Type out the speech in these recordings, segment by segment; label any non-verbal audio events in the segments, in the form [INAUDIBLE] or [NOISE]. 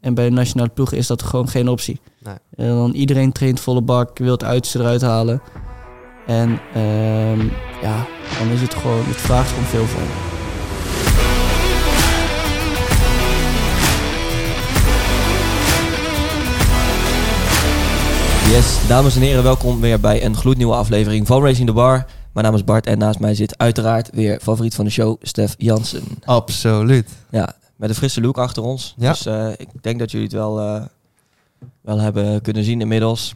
En bij de nationale ploeg is dat gewoon geen optie. Nee. En dan iedereen traint volle bak, wil het uiterste eruit halen. En ehm, ja, dan is het gewoon, het vraagt gewoon veel van. Yes, dames en heren, welkom weer bij een gloednieuwe aflevering van Racing the Bar. Mijn naam is Bart en naast mij zit uiteraard weer favoriet van de show, Stef Jansen. Absoluut. Ja, met een frisse look achter ons. Ja. Dus eh, ik denk dat jullie het wel, eh, wel hebben kunnen zien inmiddels.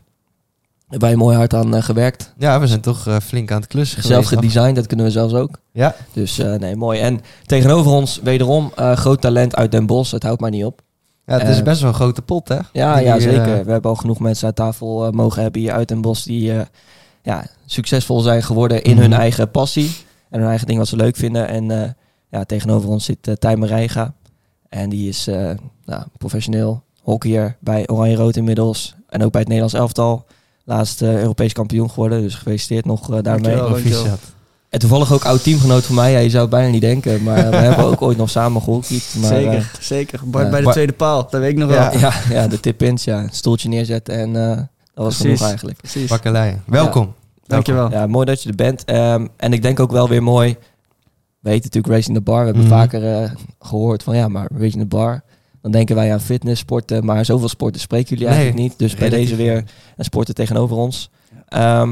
Hebben wij mooi hard aan eh, gewerkt. Ja, we zijn toch flink aan het klussen Zelf gedesigned, dat kunnen we zelfs ook. Ja, Dus nee, mooi. En tegenover ons wederom groot talent uit Den Bosch. Het houdt maar niet op. ja het is best wel een grote pot, hè? Ja, Die, ja zeker. We hebben al genoeg mensen aan tafel mogen hebben hier uit Den Bosch die ja, succesvol zijn geworden in hun Mhm. eigen passie. En hun eigen ding wat ze leuk vinden. En ja, tegenover ons zit uh, Tijmen Rijga. En die is eh, nou, professioneel hockeyer bij Oranje Rood inmiddels. En ook bij het Nederlands elftal. Laatst eh, Europees kampioen geworden. Dus gefeliciteerd nog eh, daarmee. Dankjewel. En toevallig ook oud teamgenoot van mij. Ja, je zou het bijna niet denken. Maar we [LAUGHS] hebben ook ooit nog samen gehockeyd. Maar, zeker, zeker. Bart ja. bij de Bart- tweede paal, dat weet ik nog Ja. wel. ja, ja, de tip-ins. Ja, stoeltje neerzetten en eh, dat was Precies. genoeg eigenlijk. Precies. Bakkeleien. Welkom. Dankjewel. Ja, mooi dat je er bent. Ehm, en ik denk ook wel weer mooi. We heten natuurlijk Racing the Bar. We hebben Mhm. vaker eh, gehoord van ja, maar Racing the Bar. Dan denken wij aan fitness, sporten. Maar zoveel sporten spreken jullie Nee, eigenlijk niet. Dus bij deze weer een sporter tegenover ons. Ehm,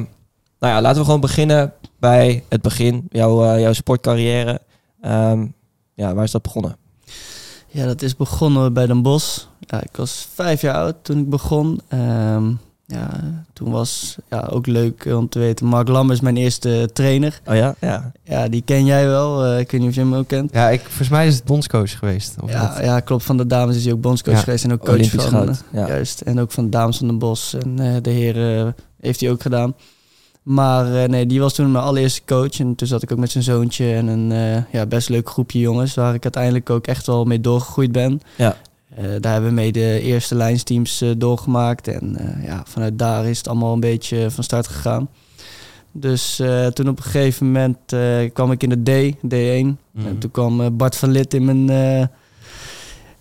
nou ja, laten we gewoon beginnen bij het begin. Jouw, eh, jouw sportcarrière. Ehm, ja, waar is dat begonnen? Ja, dat is begonnen bij Den Bosch. Ja, ik was vijf jaar oud toen ik begon. Ehm, ja, toen was ja, ook leuk om te weten. Mark Lam is mijn eerste trainer. Oh ja? Ja. Ja, die ken jij wel. Eh, ik weet niet of je hem ook kent. Ja, ik, volgens mij is het bondscoach geweest. Of Ja, ja, klopt. Van de dames is hij ook bondscoach Ja. geweest en ook coach Olympisch van. goud. Ja. Juist. En ook van de dames van Den Bosch. En eh, de heren heeft hij ook gedaan. Maar eh, nee, die was toen mijn allereerste coach. En toen zat ik ook met zijn zoontje en een eh, ja, best leuk groepje jongens. Waar ik uiteindelijk ook echt wel mee doorgegroeid ben. Ja. Eh, daar hebben we mee de eerste lijnsteams eh, doorgemaakt. En eh, ja, vanuit daar is het allemaal een beetje van start gegaan. Dus toen op een gegeven moment kwam ik in de D, D1. Mhm. En toen kwam Bart van Lid in mijn,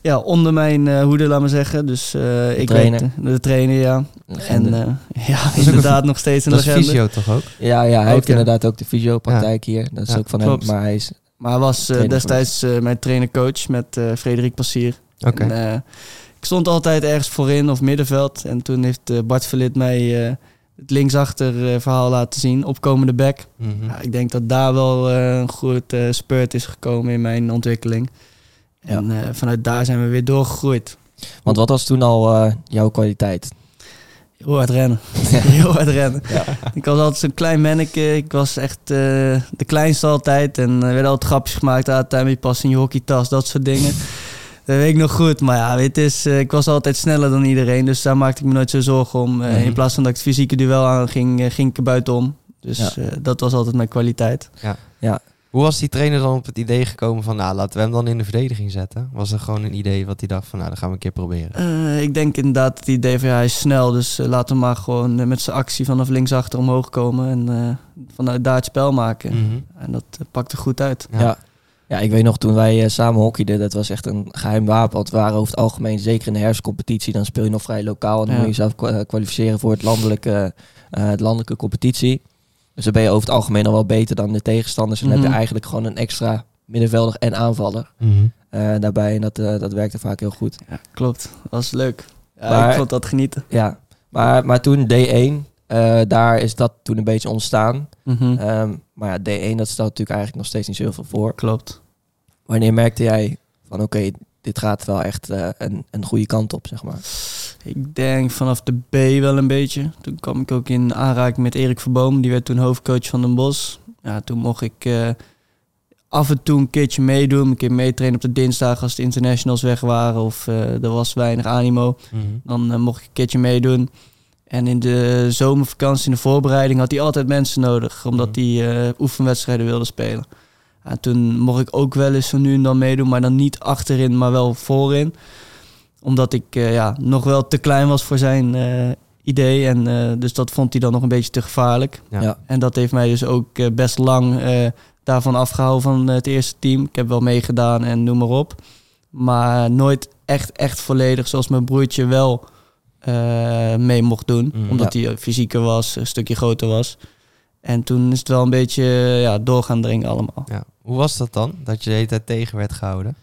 ja, onder mijn hoede, laat maar zeggen. Dus ik trainer. weet, de trainer, ja. Legende. En [LAUGHS] ja, een- inderdaad nog steeds een Dat is legende. fysio toch ook? ja, ja, hij Ook, heeft ja. inderdaad ook de fysiopraktijk hier. Dat is Ja, ook van klopt. hem. Maar hij is Maar hij was destijds mijn trainer-coach met Frederik Passier. Oké. Eh, ik stond altijd ergens voorin of middenveld. En toen heeft eh, Bart Verlit mij eh, het linksachter verhaal laten zien. Opkomende back. Mhm. Ja, ik denk dat daar wel een goed spurt is gekomen in mijn ontwikkeling. En vanuit daar zijn we weer doorgegroeid. Want wat was toen al jouw kwaliteit? Heel hard rennen. [LAUGHS] [LAUGHS] Heel hard rennen. Ja. Ik was altijd zo'n klein manneke. Ik was echt de kleinste altijd. En er werden altijd grapjes gemaakt. Ah, Tammy, pas in je hockeytas. Dat soort dingen. [LAUGHS] Dat weet ik nog goed. Maar ja, het is, eh, ik was altijd sneller dan iedereen. Dus daar maakte ik me nooit zo zorgen om. Eh, Mhm. In plaats van dat ik het fysieke duel aan ging, eh, ging ik er buitenom. Dus Ja. eh, dat was altijd mijn kwaliteit. Hoe was die trainer dan op het idee gekomen van, nou, laten we hem dan in de verdediging zetten? Was er gewoon een idee wat hij dacht van, nou, dat gaan we een keer proberen? Eh, ik denk inderdaad het idee van ja, hij is snel. Dus laten we maar gewoon met zijn actie vanaf linksachter omhoog komen. En eh, vanuit daar het spel maken. Mhm. En dat pakte goed uit. Ja. Ja. Ja. ik weet nog toen wij eh, samen hockeyden, dat was echt een geheim wapen. Want we waren over het algemeen, zeker in de herfstcompetitie, dan speel je nog vrij lokaal. En dan Ja. moet je jezelf kwa- eh, kwalificeren voor het landelijke, eh, het landelijke competitie. Dus dan ben je over het algemeen al wel beter dan de tegenstanders. En dan heb Mhm. je eigenlijk gewoon een extra middenvelder en aanvaller Mhm. eh, daarbij. En dat, eh, dat werkte vaak heel goed. Ja, klopt. Dat was leuk. Ja, Maar- ik vond dat genieten. Ja, maar, maar toen D1, eh, daar is dat toen een beetje ontstaan. Mhm. Ehm, maar ja, D1, dat stelt natuurlijk eigenlijk nog steeds niet zoveel voor. Klopt. Wanneer merkte jij van oké, dit gaat wel echt eh, een, een goede kant op, zeg maar? Ik denk vanaf de B wel een beetje. Toen kwam ik ook in aanraking met Erik Verboom. Die werd toen hoofdcoach van Den Bosch. Ja, toen mocht ik eh, af en toe een keertje meedoen. Een keer meetrainen op de dinsdag als de internationals weg waren. Of er was weinig animo. Mhm. Dan mocht ik een keertje meedoen. En in de zomervakantie, in de voorbereiding, had hij altijd mensen nodig. Omdat hij eh, oefenwedstrijden wilde spelen. Ja, toen mocht ik ook wel eens zo nu en dan meedoen. Maar dan niet achterin, maar wel voorin. Omdat ik eh, ja, nog wel te klein was voor zijn eh, idee. En eh, dus dat vond hij dan nog een beetje te gevaarlijk. Ja. Ja. En dat heeft mij dus ook best lang eh, daarvan afgehouden van het eerste team. Ik heb wel meegedaan en noem maar op. Maar nooit echt, echt volledig zoals mijn broertje wel eh, mee mocht doen. Mm, omdat hij fysieker was, een stukje groter was. En toen is het wel een beetje ja, door gaan dringen allemaal. Ja. Hoe was dat dan? Dat je de hele tijd tegen werd gehouden?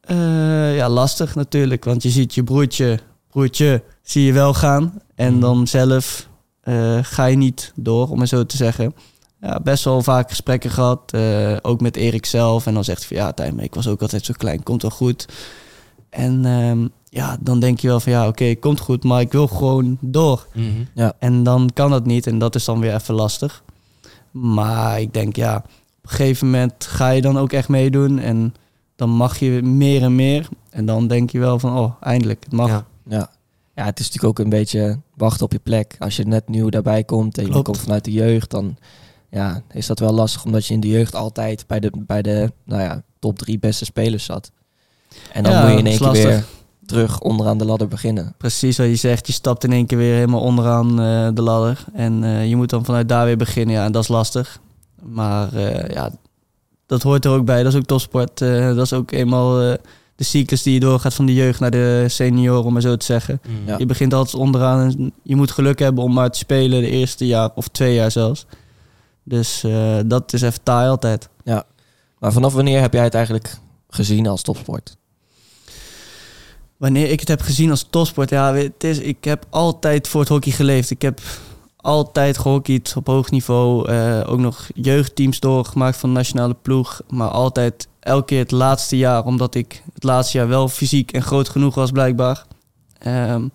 Eh, ja, lastig natuurlijk. Want je ziet je broertje, broertje zie je wel gaan. En Mhm. dan zelf eh, ga je niet door, om het zo te zeggen. Ja, best wel vaak gesprekken gehad. eh, ook met Erik zelf. En dan zegt hij van ja, Tijmen, ik was ook altijd zo klein. Komt wel goed. En ehm, ja, dan denk je wel van ja, oké, komt goed. Maar ik wil gewoon door. En dan kan dat niet. En dat is dan weer even lastig. Maar ik denk ja, op een gegeven moment ga je dan ook echt meedoen. En dan mag je meer en meer. En dan denk je wel van oh, eindelijk, het mag. Ja. Ja. ja, het is natuurlijk ook een beetje wachten op je plek. Als je net nieuw daarbij komt en je Klopt. komt vanuit de jeugd, dan ja, is dat wel lastig. Omdat je in de jeugd altijd bij de, bij de nou ja, top drie beste spelers zat. En dan Ja, moet je in één is keer lastig. weer terug onderaan de ladder beginnen. Precies wat je zegt, je stapt in één keer weer helemaal onderaan eh, de ladder. En eh, je moet dan vanuit daar weer beginnen. Ja, en dat is lastig. Maar eh, ja, dat hoort er ook bij. Dat is ook topsport. Eh, dat is ook eenmaal eh, de cyclus die je doorgaat van de jeugd naar de senioren, om maar zo te zeggen. Mm. Ja. Je begint altijd onderaan en je moet geluk hebben om maar te spelen de eerste jaar of twee jaar zelfs. Dus eh, dat is even taai altijd. Maar vanaf wanneer heb jij het eigenlijk gezien als topsport? Wanneer ik het heb gezien als topsport, ja, het is, ik heb altijd voor het hockey geleefd. Ik heb altijd gehockeyd op hoog niveau. eh, ook nog jeugdteams doorgemaakt van de nationale ploeg. Maar altijd elke keer het laatste jaar, omdat ik het laatste jaar wel fysiek en groot genoeg was blijkbaar. Ehm,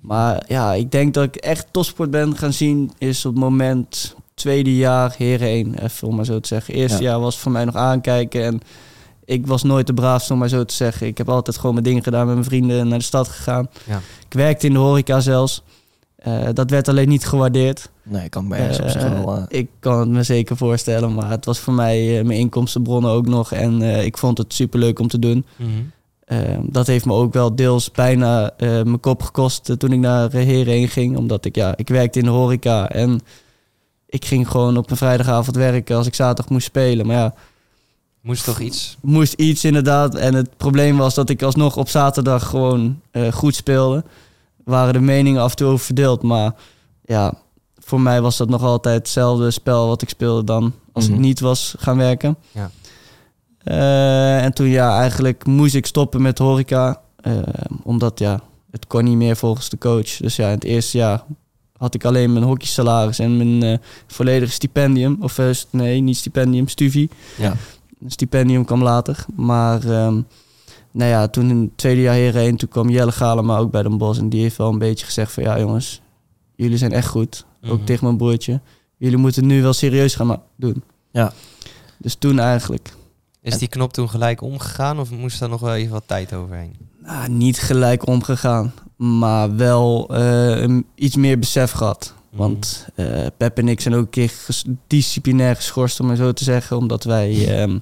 maar ja, ik denk dat ik echt topsport ben gaan zien is op het moment tweede jaar Heren 1, even om maar zo te zeggen. Eerste Ja. jaar was voor mij nog aankijken en ik was nooit de braafste om maar zo te zeggen. Ik heb altijd gewoon mijn dingen gedaan met mijn vrienden en naar de stad gegaan. Ja. Ik werkte in de horeca zelfs. Eh, dat werd alleen niet gewaardeerd. Nee, ik kan me ergens op zich Eh, wel... eh, ik kan het me zeker voorstellen, maar het was voor mij eh, mijn inkomstenbronnen ook nog. En eh, ik vond het superleuk om te doen. Mhm. Dat heeft me ook wel deels bijna eh, mijn kop gekost toen ik naar uh, Heren heen ging. Omdat ik, ja, ik werkte in de horeca en ik ging gewoon op een vrijdagavond werken als ik zaterdag moest spelen. Maar ja, Moest toch iets? moest iets inderdaad. En het probleem was dat ik alsnog op zaterdag gewoon eh, goed speelde. Waren de meningen af en toe over verdeeld. Maar ja, voor mij was dat nog altijd hetzelfde spel wat ik speelde dan als Mhm. ik niet was gaan werken. Ja. Eh, en toen ja, eigenlijk moest ik stoppen met horeca. eh, omdat ja, het kon niet meer volgens de coach. Dus ja, in het eerste jaar had ik alleen mijn hockeysalaris en mijn eh, volledige stipendium. Of nee, niet stipendium, studie. ja. Een stipendium kwam later. Maar ehm, nou ja, toen in het tweede jaar hierheen, toen kwam Jelle Galema ook bij Den Bosch. En die heeft wel een beetje gezegd van ja jongens, jullie zijn echt goed. Ook Mhm. tegen mijn broertje. Jullie moeten nu wel serieus gaan doen. Ja. Dus toen eigenlijk Is die knop toen gelijk omgegaan of moest daar nog wel even wat tijd overheen? nou, niet gelijk omgegaan. Maar wel eh, iets meer besef gehad. Want eh, Pep en ik zijn ook een keer ges- disciplinair geschorst, om maar zo te zeggen. Omdat wij ehm,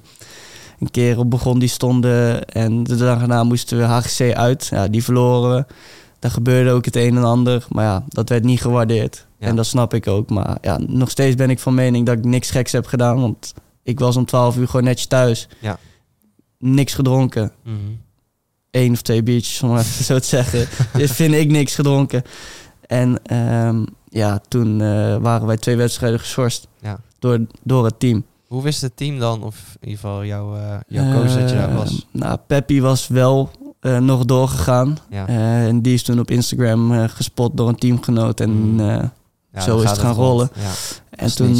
een keer op begon die stonden en de dag daarna moesten we HGC uit. Ja, die verloren we. Daar gebeurde ook het een en ander. Maar ja, dat werd niet gewaardeerd. Ja. En dat snap ik ook. Maar ja, nog steeds ben ik van mening dat ik niks geks heb gedaan. Want ik was om 12 uur gewoon netjes thuis. Ja. Niks gedronken. Mhm. Eén of twee biertjes, om even [LAUGHS] zo te zeggen. dus [LAUGHS] vind ik niks gedronken. En ehm, ja, toen eh, waren wij twee wedstrijden geschorst Ja. door, door het team. Hoe wist het team dan, of in ieder geval jouw, eh, jouw coach dat je daar was? Nou, Peppi was wel eh, nog doorgegaan. Ja. En die is toen op Instagram gespot door een teamgenoot. En, Mm. Ja, zo is het gaan rollen. Ja. en toen,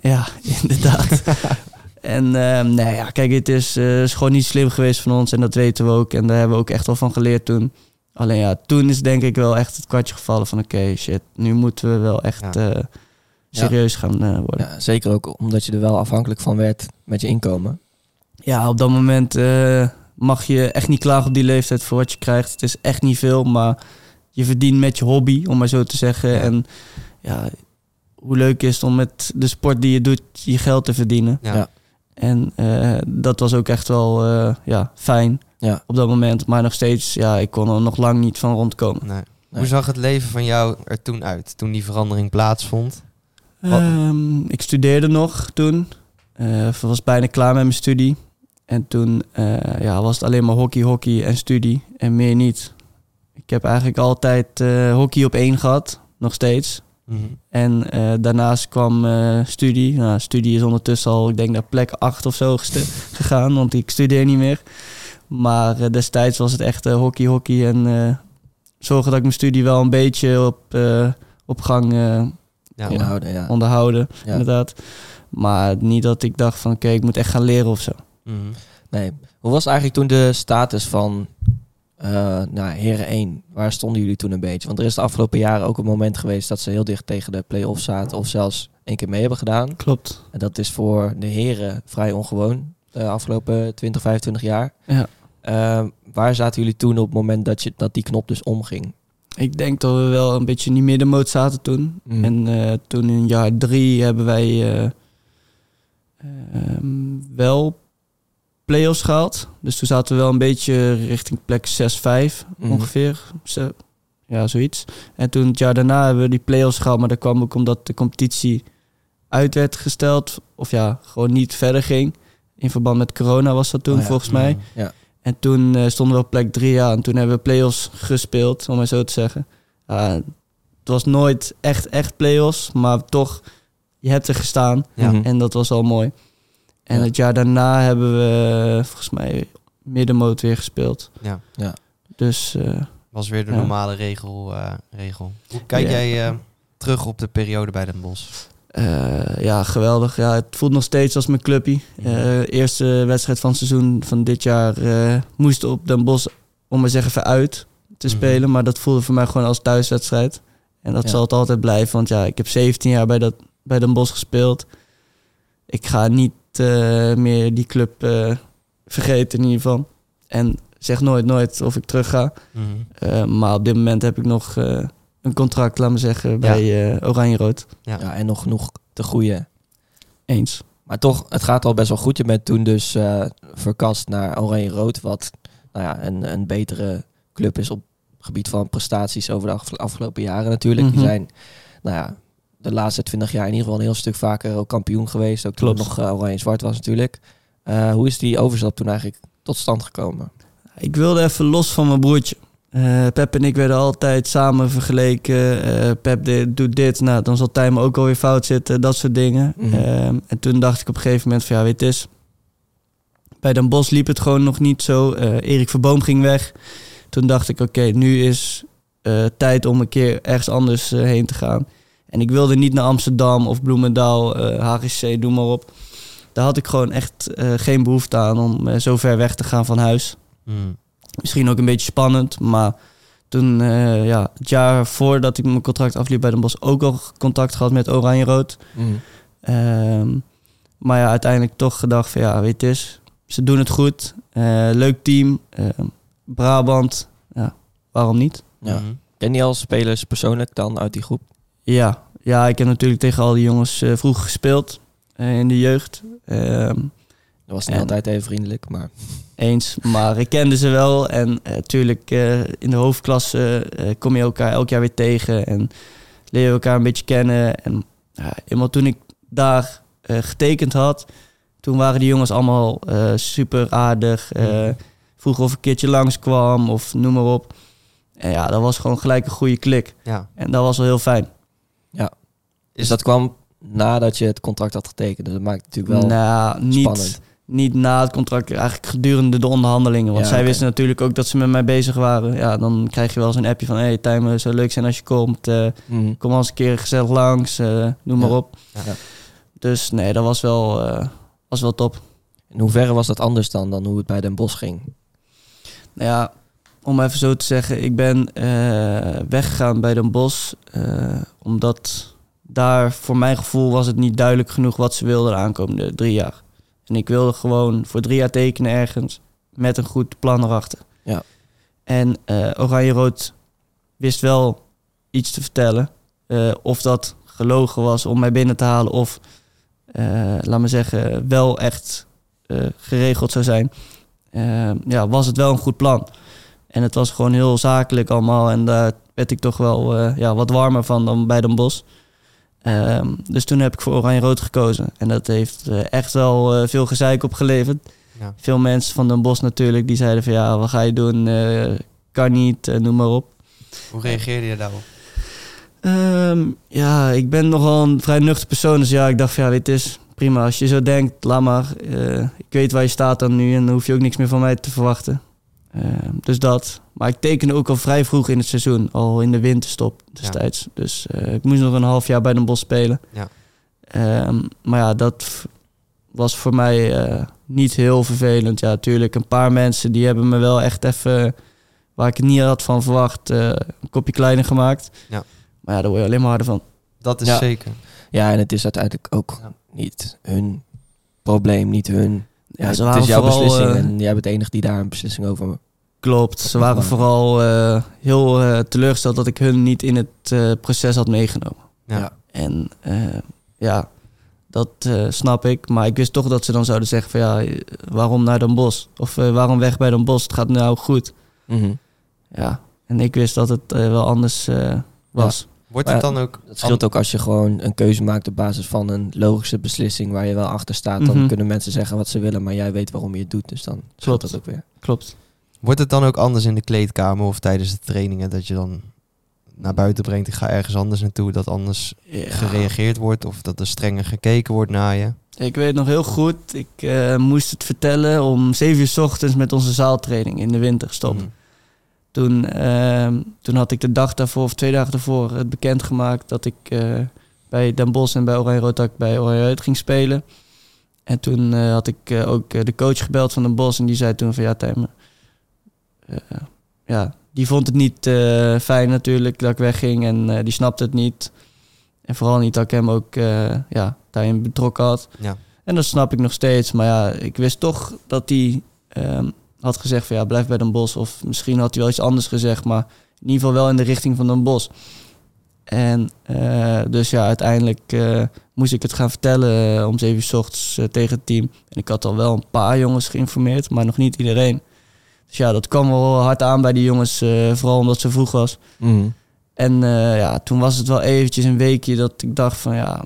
ja, [LAUGHS] inderdaad. [LAUGHS] en ehm, nee, ja, kijk, het is, is gewoon niet slim geweest van ons. En dat weten we ook. En daar hebben we ook echt wel van geleerd toen. Alleen ja, toen is denk ik wel echt het kwartje gevallen van... oké, shit, nu moeten we wel echt Ja. eh, serieus gaan eh, worden. ja, zeker ook omdat je er wel afhankelijk van werd met je inkomen. Ja, op dat moment eh, mag je echt niet klagen op die leeftijd voor wat je krijgt. Het is echt niet veel, maar je verdient met je hobby, om maar zo te zeggen. En ja, hoe leuk is het om met de sport die je doet je geld te verdienen. Ja. En eh, dat was ook echt wel eh, ja, fijn Ja. op dat moment. Maar nog steeds, ja, ik kon er nog lang niet van rondkomen. Nee. Nee. Hoe zag het leven van jou er toen uit, toen die verandering plaatsvond? Ehm, ik studeerde nog toen. Eh, was bijna klaar met mijn studie. En toen eh, ja, was het alleen maar hockey, hockey en studie en meer niet. Ik heb eigenlijk altijd eh, hockey op één gehad, nog steeds. Mhm. En eh, daarnaast kwam eh, studie. Nou, studie is ondertussen al, ik denk, naar plek 8 of zo gegaan, want ik studeer niet meer. Maar eh, destijds was het echt hockey, hockey en eh, zorgen dat ik mijn studie wel een beetje op, eh, op gang eh, Ja, Onderhouden, ja. onderhouden, Ja. inderdaad. Maar niet dat ik dacht van, oké, ik moet echt gaan leren of zo. Mhm. Nee. Hoe was eigenlijk toen de status van eh nou, Heren 1? Waar stonden jullie toen een beetje? Want er is de afgelopen jaren ook een moment geweest dat ze heel dicht tegen de play-offs zaten. Of zelfs één keer mee hebben gedaan. Klopt. En dat is voor de heren vrij ongewoon. De afgelopen 20, 25 jaar. Ja. Eh, waar zaten jullie toen op het moment dat, je, dat die knop dus omging? Ik denk dat we wel een beetje in die middenmoot zaten toen. Mm. En eh, toen in jaar drie hebben wij eh, ehm, wel play-offs gehaald. Dus toen zaten we wel een beetje richting plek 6-5 Mhm. ongeveer. Ja, zoiets. En toen het jaar daarna hebben we die play-offs gehaald. Maar dat kwam ook omdat de competitie uit werd gesteld. Of ja, gewoon niet verder ging. In verband met corona was dat toen Oh ja. volgens mij. Ja. En toen eh, stonden we op plek drie jaar. En toen hebben we play-offs gespeeld, om maar zo te zeggen. Het was nooit echt, echt play-offs. Maar toch, je hebt er gestaan. Ja. En dat was al mooi. En Ja. het jaar daarna hebben we eh, volgens mij middenmoot weer gespeeld. Ja. Ja. Dus eh, Was weer de Ja. normale regel, eh, regel. Hoe kijk Ja. jij eh, terug op de periode bij Den Bosch? eh, ja, geweldig. Ja, het voelt nog steeds als mijn clubpie. Eh, eerste wedstrijd van het seizoen van dit jaar eh, moest op Den Bosch, om maar zeggen, even uit te Mhm. spelen. Maar dat voelde voor mij gewoon als thuiswedstrijd. En dat Ja. zal het altijd blijven. Want ja, ik heb 17 jaar bij, dat, bij Den Bosch gespeeld. Ik ga niet eh, meer die club eh, vergeten in ieder geval. En zeg nooit, nooit of ik terug ga. Mhm. Eh, maar op dit moment heb ik nog eh, een contract, laat me zeggen, bij eh, Oranje-Rood. Ja. Ja, en nog genoeg te groeien. Eens. Maar toch, het gaat al best wel goed. Je bent toen dus eh, verkast naar Oranje-Rood, wat nou ja, een, een betere club is op het gebied van prestaties over de afge- afgelopen jaren natuurlijk. Die Mhm. zijn nou ja, de laatste 20 jaar in ieder geval een heel stuk vaker ook kampioen geweest. Ook toen het nog eh, Oranje-Zwart was natuurlijk. Eh, hoe is die overstap toen eigenlijk tot stand gekomen? Ik wilde even los van mijn broertje. Eh, Pep en ik werden altijd samen vergeleken. Pep doet dit, nou, dan zal Tijmen ook alweer fout zitten. Dat soort dingen. Mhm. Ehm, en toen dacht ik op een gegeven moment van ja, weet is... Bij Den Bos liep het gewoon nog niet zo. Erik Verboom ging weg. Toen dacht ik, oké, nu is tijd om een keer ergens anders heen te gaan. En ik wilde niet naar Amsterdam of Bloemendaal, eh, HGC, doe maar op. Daar had ik gewoon echt eh, geen behoefte aan om eh, zo ver weg te gaan van huis. Mhm. Misschien ook een beetje spannend, maar toen, eh, ja, het jaar voordat ik mijn contract afliep bij Den Bosch, ook al contact gehad met Oranje Rood. Ehm, maar ja, uiteindelijk toch gedacht van ja, weet je eens, ze doen het goed. Eh, leuk team. Ehm, Brabant, ja, waarom niet? Ja. Mhm. Ken je al spelers persoonlijk dan uit die groep? Ja, ja ik heb natuurlijk tegen al die jongens eh, vroeg gespeeld eh, in de jeugd. Ehm, Dat was niet En- altijd even vriendelijk, maar eens, maar ik kende ze wel. En natuurlijk in de hoofdklasse eh, kom je elkaar elk jaar weer tegen en leer je elkaar een beetje kennen. En eenmaal toen ik daar eh, getekend had, toen waren die jongens allemaal eh, super aardig. eh vroegen of ik een keertje langskwam of noem maar op. En ja, dat was gewoon gelijk een goede klik. Ja. En dat was wel heel fijn. Dus dat kwam nadat je het contract had getekend. Dus dat maakt het natuurlijk wel nou, niet, spannend. niet na het contract, eigenlijk gedurende de onderhandelingen. Want Ja, zij wisten natuurlijk ook dat ze met mij bezig waren. Ja, dan krijg je wel zo'n appje van... hey, Tijmen, het zou leuk zijn als je komt. eh, Mhm. kom eens een keer gezellig langs, eh, noem maar Ja. op. Ja. Ja. Dus nee, dat was wel, eh, was wel top. In hoeverre was dat anders dan, dan hoe het bij Den Bosch ging? Nou ja, om even zo te zeggen, ik ben eh, weggegaan bij Den Bosch. eh, omdat daar, voor mijn gevoel, was het niet duidelijk genoeg wat ze wilden de aankomende drie jaar. En ik wilde gewoon voor drie jaar tekenen ergens met een goed plan erachter. Ja. En eh Oranje-Rood wist wel iets te vertellen. Eh, of dat gelogen was om mij binnen te halen of, eh, laat me zeggen, wel echt geregeld zou zijn. Ja, was het wel een goed plan. En het was gewoon heel zakelijk allemaal. En daar werd ik toch wel ja, wat warmer van dan bij Den Bosch. Ehm, dus toen heb ik voor Oranje-Rood gekozen. En dat heeft eh, echt wel eh, veel gezeik opgeleverd. Ja. Veel mensen van Den Bosch natuurlijk, die zeiden van ja, wat ga je doen? Eh, kan niet, noem maar op. Hoe reageerde je daarop? Ehm, ja, ik ben nogal een vrij nuchter persoon. Dus ja, ik dacht van ja, weet het is prima. Als je zo denkt, laat maar. Ik weet waar je staat dan nu en dan hoef je ook niks meer van mij te verwachten. Ehm, dus dat. Maar ik tekende ook al vrij vroeg in het seizoen. Al in de winterstop destijds. Dus eh, ik moest nog een half jaar bij Den Bosch spelen. Ja. Ehm, maar ja, dat was voor mij eh, niet heel vervelend. Ja, natuurlijk. Een paar mensen die hebben me wel echt even... Waar ik het niet had van verwacht, eh, een kopje kleiner gemaakt. Ja. Maar ja, daar word je alleen maar harder van. Dat is Ja. zeker. Ja, en het is uiteindelijk ook Ja. niet hun probleem, niet hun... Ja, Ja, ze het waren is jouw vooral, beslissing eh, en jij bent de enige die daar een beslissing over Klopt. Ze waren vooral eh, heel eh, teleurgesteld dat ik hun niet in het eh, proces had meegenomen. Ja. En eh, ja, dat eh, snap ik. Maar ik wist toch dat ze dan zouden zeggen van ja, waarom naar Den Bosch? Of eh, waarom weg bij Den Bosch? Het gaat nou goed. Mhm. Ja, en ik wist dat het wel anders eh, was. Wordt Maar het dan ook... Het scheelt ook als je gewoon een keuze maakt op basis van een logische beslissing waar je wel achter staat. Dan Mhm. kunnen mensen zeggen wat ze willen, maar jij weet waarom je het doet. Dus dan Klopt. dat ook weer. Klopt. Wordt het dan ook anders in de kleedkamer of tijdens de trainingen dat je dan naar buiten brengt, ik ga ergens anders naartoe, dat anders Ja. gereageerd wordt of dat er strenger gekeken wordt naar je? Ik weet nog heel goed, ik eh, moest het vertellen om 7 uur 's ochtends met onze zaaltraining in de winter gestopt. Mhm. Toen, ehm, toen had ik de dag daarvoor, of twee dagen daarvoor, het bekendgemaakt dat ik eh, bij Den Bosch en bij Oranje ik bij Oranje uit ging spelen. En toen eh, had ik eh, ook de coach gebeld van Den Bosch en die zei toen van ja, eh, ja, die vond het niet fijn natuurlijk dat ik wegging en die snapte het niet. En vooral niet dat ik hem ook ja, daarin betrokken had. Ja. En dat snap ik nog steeds. Maar ja, ik wist toch dat hij ehm, had gezegd van ja, blijf bij Den Bosch. Of misschien had hij wel iets anders gezegd, maar in ieder geval wel in de richting van Den Bosch. En eh, dus ja, uiteindelijk eh, moest ik het gaan vertellen eh, om zeven uur 's ochtends tegen het team. En ik had al wel een paar jongens geïnformeerd, maar nog niet iedereen. Dus ja, dat kwam wel hard aan bij die jongens, vooral omdat zo vroeg was. Mhm. En ja, toen was het wel eventjes een weekje dat ik dacht van ja,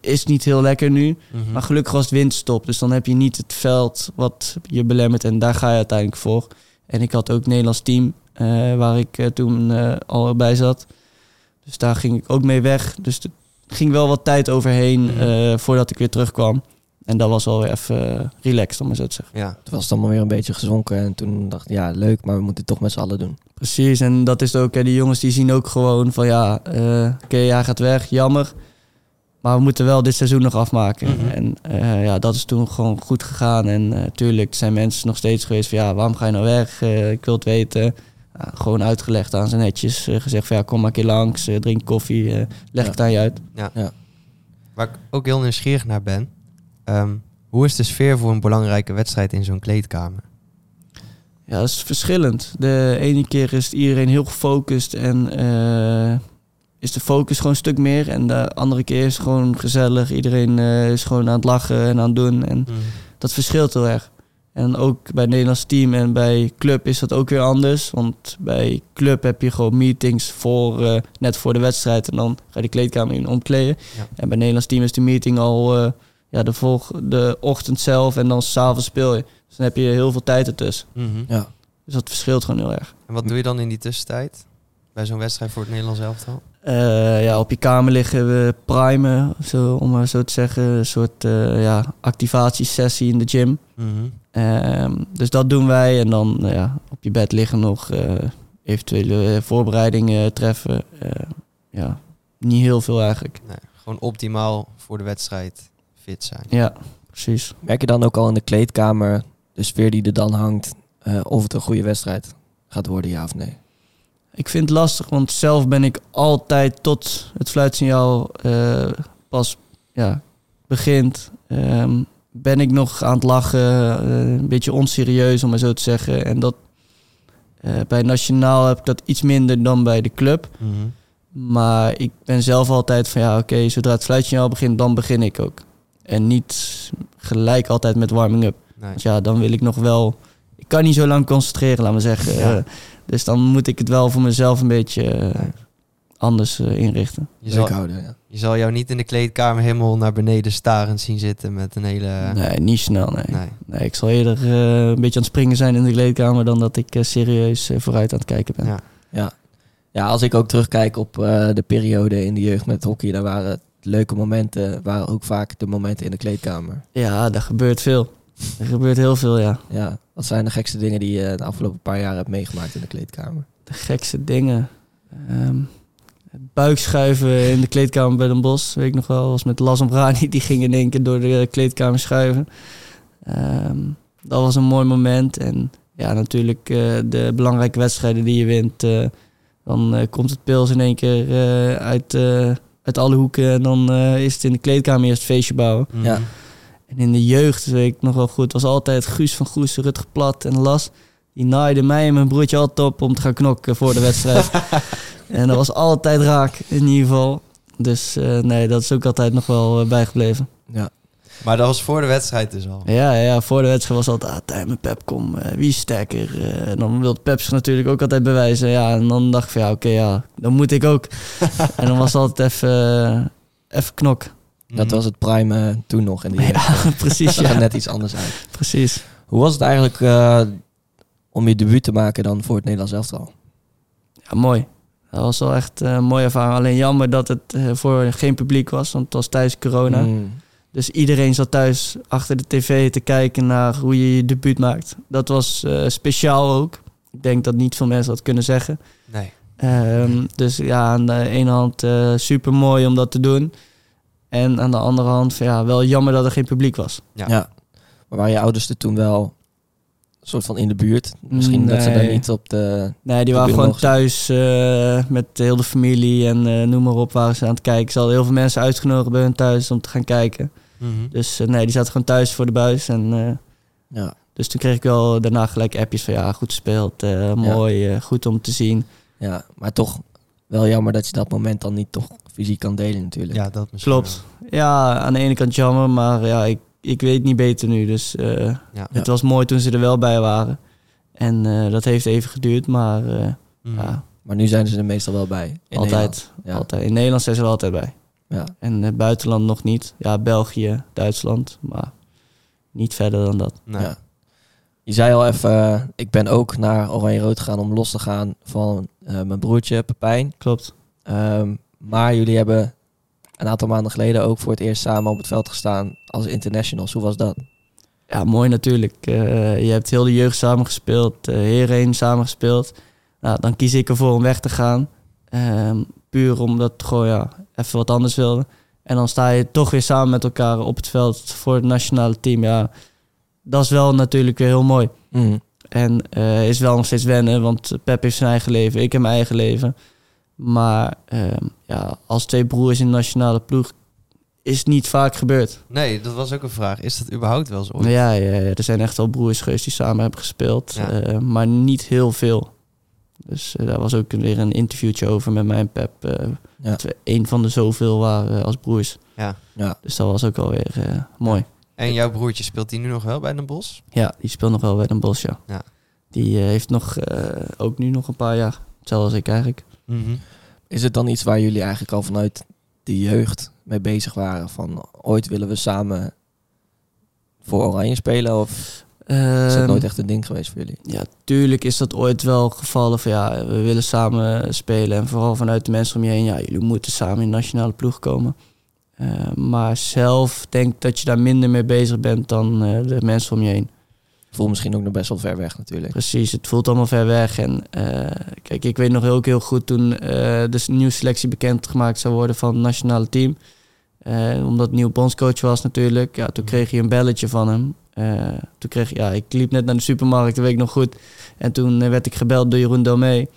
is niet heel lekker nu. Mhm. Maar gelukkig was het windstop, dus dan heb je niet het veld wat je belemmert en daar ga je uiteindelijk voor. En ik had ook het Nederlands team eh, waar ik eh, toen eh, al bij zat. Dus daar ging ik ook mee weg. Dus er ging wel wat tijd overheen Mhm. eh, voordat ik weer terugkwam. En dat was wel weer even relaxed, om maar zo te zeggen. Ja, Toen was het allemaal weer een beetje gezonken en toen dacht ik, ja leuk, maar we moeten het toch met z'n allen doen. Precies, en dat is ook, hè, die jongens die zien ook gewoon van ja, eh oké, hij gaat weg, jammer. Maar we moeten wel dit seizoen nog afmaken. Mhm. En eh, ja, dat is toen gewoon goed gegaan. En natuurlijk zijn mensen nog steeds geweest van ja, waarom ga je nou weg? Eh, ik wil het weten. Ja, gewoon uitgelegd aan ze netjes. eh, gezegd van ja, kom maar een keer langs, eh, drink koffie, eh, leg Ja. het aan je uit. waar ik ook heel nieuwsgierig naar ben. ehm, hoe is de sfeer voor een belangrijke wedstrijd in zo'n kleedkamer? Ja, dat is verschillend. De ene keer is iedereen heel gefocust en eh, is de focus gewoon een stuk meer. En de andere keer is het gewoon gezellig. Iedereen eh, is gewoon aan het lachen en aan het doen. En dat verschilt heel erg. En ook bij het Nederlands team en bij club is dat ook weer anders. Want bij club heb je gewoon meetings voor, eh, net voor de wedstrijd. En dan ga je de kleedkamer in omkleden. Ja. En bij het Nederlands team is de meeting al eh, ja, de, volg de ochtend zelf. En dan s'avonds speel je. Dus dan heb je heel veel tijd ertussen. Mhm. Ja. Dus dat verschilt gewoon heel erg. En wat doe je dan in die tussentijd? Bij zo'n wedstrijd voor het Nederlands elftal? Eh, ja, op je kamer liggen we primen, zo, om maar zo te zeggen. Een soort eh, ja, activatiesessie in de gym. Mhm. Ehm, dus dat doen wij. En dan nou ja, op je bed liggen nog eh, eventuele voorbereidingen treffen. Eh, ja, niet heel veel eigenlijk. Nee, gewoon optimaal voor de wedstrijd fit zijn. Ja, precies. Merk je dan ook al in de kleedkamer, de sfeer die er dan hangt, eh, of het een goede wedstrijd gaat worden, ja of nee? Ik vind het lastig, want zelf ben ik altijd tot het fluitsignaal eh, pas ja, begint. ehm, ben ik nog aan het lachen, eh, een beetje onserieus om maar zo te zeggen. En dat eh, bij Nationaal heb ik dat iets minder dan bij de club. Mhm. Maar ik ben zelf altijd van ja, oké, zodra het fluitsignaal begint, dan begin ik ook. En niet gelijk altijd met warming up. Nee. Want ja, dan wil ik nog wel. Ik kan niet zo lang concentreren, laat maar zeggen. Ja. Dus dan moet ik het wel voor mezelf een beetje eh, anders eh, inrichten. Je zal, houden, ja. je zal jou niet in de kleedkamer helemaal naar beneden starend zien zitten met een hele... nee, niet snel, nee. Nee. nee. ik zal eerder eh, een beetje aan het springen zijn in de kleedkamer dan dat ik eh, serieus vooruit aan het kijken ben. Ja. Ja, als ik ook terugkijk op eh, de periode in de jeugd met hockey, daar waren leuke momenten, waren ook vaak de momenten in de kleedkamer. Ja, daar gebeurt veel. Er gebeurt heel veel, ja. Ja, wat zijn de gekste dingen die je de afgelopen paar jaar hebt meegemaakt in de kleedkamer? De gekste dingen. Ehm, het buikschuiven in de kleedkamer bij Den Bosch, weet ik nog wel, was met Las Ombrani. Die ging in één keer door de kleedkamer schuiven. Ehm, dat was een mooi moment. En ja, natuurlijk eh, de belangrijke wedstrijden die je wint. eh, dan eh, komt het pils in één keer eh, uit, eh, uit alle hoeken. En dan eh, is het in de kleedkamer eerst feestje bouwen. Ja. En in de jeugd, weet ik nog wel goed, was altijd Guus van Goes, Rutger Plat en Las. Die naaide mij en mijn broertje altijd op om te gaan knokken voor de wedstrijd. [LAUGHS] en dat was altijd raak, in ieder geval. Dus eh, nee, dat is ook altijd nog wel eh, bijgebleven. Ja, Maar dat was voor de wedstrijd dus al. Ja, ja, voor de wedstrijd was altijd, ah, met Pep, kom, eh, wie is sterker? En dan wilde Pep zich natuurlijk ook altijd bewijzen. Ja, en dan dacht ik van, ja, oké, ja, dan moet ik ook. [LAUGHS] en dan was het altijd even, even knok. Dat Mhm. was het prime eh, toen nog. In die Ja, [LAUGHS] precies, zag er ja, net iets anders uit. precies. Hoe was het eigenlijk eh, om je debuut te maken dan voor het Nederlands elftal? Ja, mooi. Dat was wel echt eh, een mooie ervaring. Alleen jammer dat het eh, voor geen publiek was, want het was tijdens corona. Mm. Dus iedereen zat thuis achter de tv te kijken naar hoe je je debuut maakt. Dat was eh, speciaal ook. Ik denk dat niet veel mensen dat kunnen zeggen. Nee. Ehm, dus ja, aan de ene hand super mooi om dat te doen. En aan de andere hand, ja, wel jammer dat er geen publiek was. Ja. Ja. Maar waren je ouders er toen wel een soort van in de buurt? Misschien dat ze daar niet op de... Nee, die waren gewoon thuis eh, met heel de familie en eh, noem maar op, waren ze aan het kijken. Ze hadden heel veel mensen uitgenodigd bij hun thuis om te gaan kijken. Mhm. Dus eh, nee, die zaten gewoon thuis voor de buis. En, eh, Ja, dus toen kreeg ik wel daarna gelijk appjes van ja, goed gespeeld, eh, mooi, eh, goed om te zien. ja, maar toch wel jammer dat je dat moment dan niet toch fysiek kan delen natuurlijk. Ja, dat misschien Klopt. Ja, aan de ene kant jammer, maar ja, ik, ik weet niet beter nu. Dus eh. Ja. het was mooi toen ze er wel bij waren. En eh, dat heeft even geduurd, maar eh, Mhm. ja, Maar nu zijn ze er meestal wel bij. in altijd, Nederland. Ja. altijd. In Nederland zijn ze er altijd bij. Ja. En het buitenland nog niet. Ja, België, Duitsland, maar niet verder dan dat. Nee. Ja. Je zei al even, ik ben ook naar Oranje-Rood gegaan om los te gaan van eh, mijn broertje Pepijn. Klopt. Ehm, maar jullie hebben een aantal maanden geleden ook voor het eerst samen op het veld gestaan als internationals. Hoe was dat? Ja, mooi natuurlijk. Eh, je hebt heel de jeugd samengespeeld, uh, hierheen samengespeeld. Nou, dan kies ik ervoor om weg te gaan. Ehm, puur omdat ik gewoon ja, even wat anders wilde. En dan sta je toch weer samen met elkaar op het veld voor het nationale team. Ja, dat is wel natuurlijk weer heel mooi. En eh, is wel nog steeds wennen, want Pep heeft zijn eigen leven, ik heb mijn eigen leven. Maar ehm, ja, als twee broers in de nationale ploeg is het niet vaak gebeurd. Nee, dat was ook een vraag. Is dat überhaupt wel zo? ooit? Ja, ja, ja, er zijn echt wel broers geweest die samen hebben gespeeld, Ja. eh, maar niet heel veel. Dus eh, daar was ook weer een interviewtje over met mij en Pep. eh, Ja. Dat we een van de zoveel waren als broers. Ja. Ja. Dus dat was ook alweer weer mooi. En jouw broertje speelt hij nu nog wel bij Den Bosch? Ja, die speelt nog wel bij Den Bosch, ja. Ja. Die eh, heeft nog, eh, ook nu nog een paar jaar. Hetzelfde als ik eigenlijk. Mhm. Is het dan iets waar jullie eigenlijk al vanuit de jeugd mee bezig waren? Van ooit willen we samen voor Oranje spelen? Of is dat Ehm, nooit echt een ding geweest voor jullie? Ja, tuurlijk is dat ooit wel gevallen van ja, we willen samen spelen. En vooral vanuit de mensen om je heen, ja, jullie moeten samen in de nationale ploeg komen. Eh, maar zelf denk ik dat je daar minder mee bezig bent dan eh, de mensen om je heen. Voel misschien ook nog best wel ver weg natuurlijk. Precies, het voelt allemaal ver weg. En eh, kijk, ik weet nog heel, heel goed toen de nieuwe selectie bekendgemaakt zou worden van het nationale team. Omdat het nieuw bondscoach was natuurlijk. Ja, toen kreeg je een belletje van hem. Toen kreeg ja, ik liep net naar de supermarkt, dat weet ik nog goed. En toen werd ik gebeld door Jeroen Domee.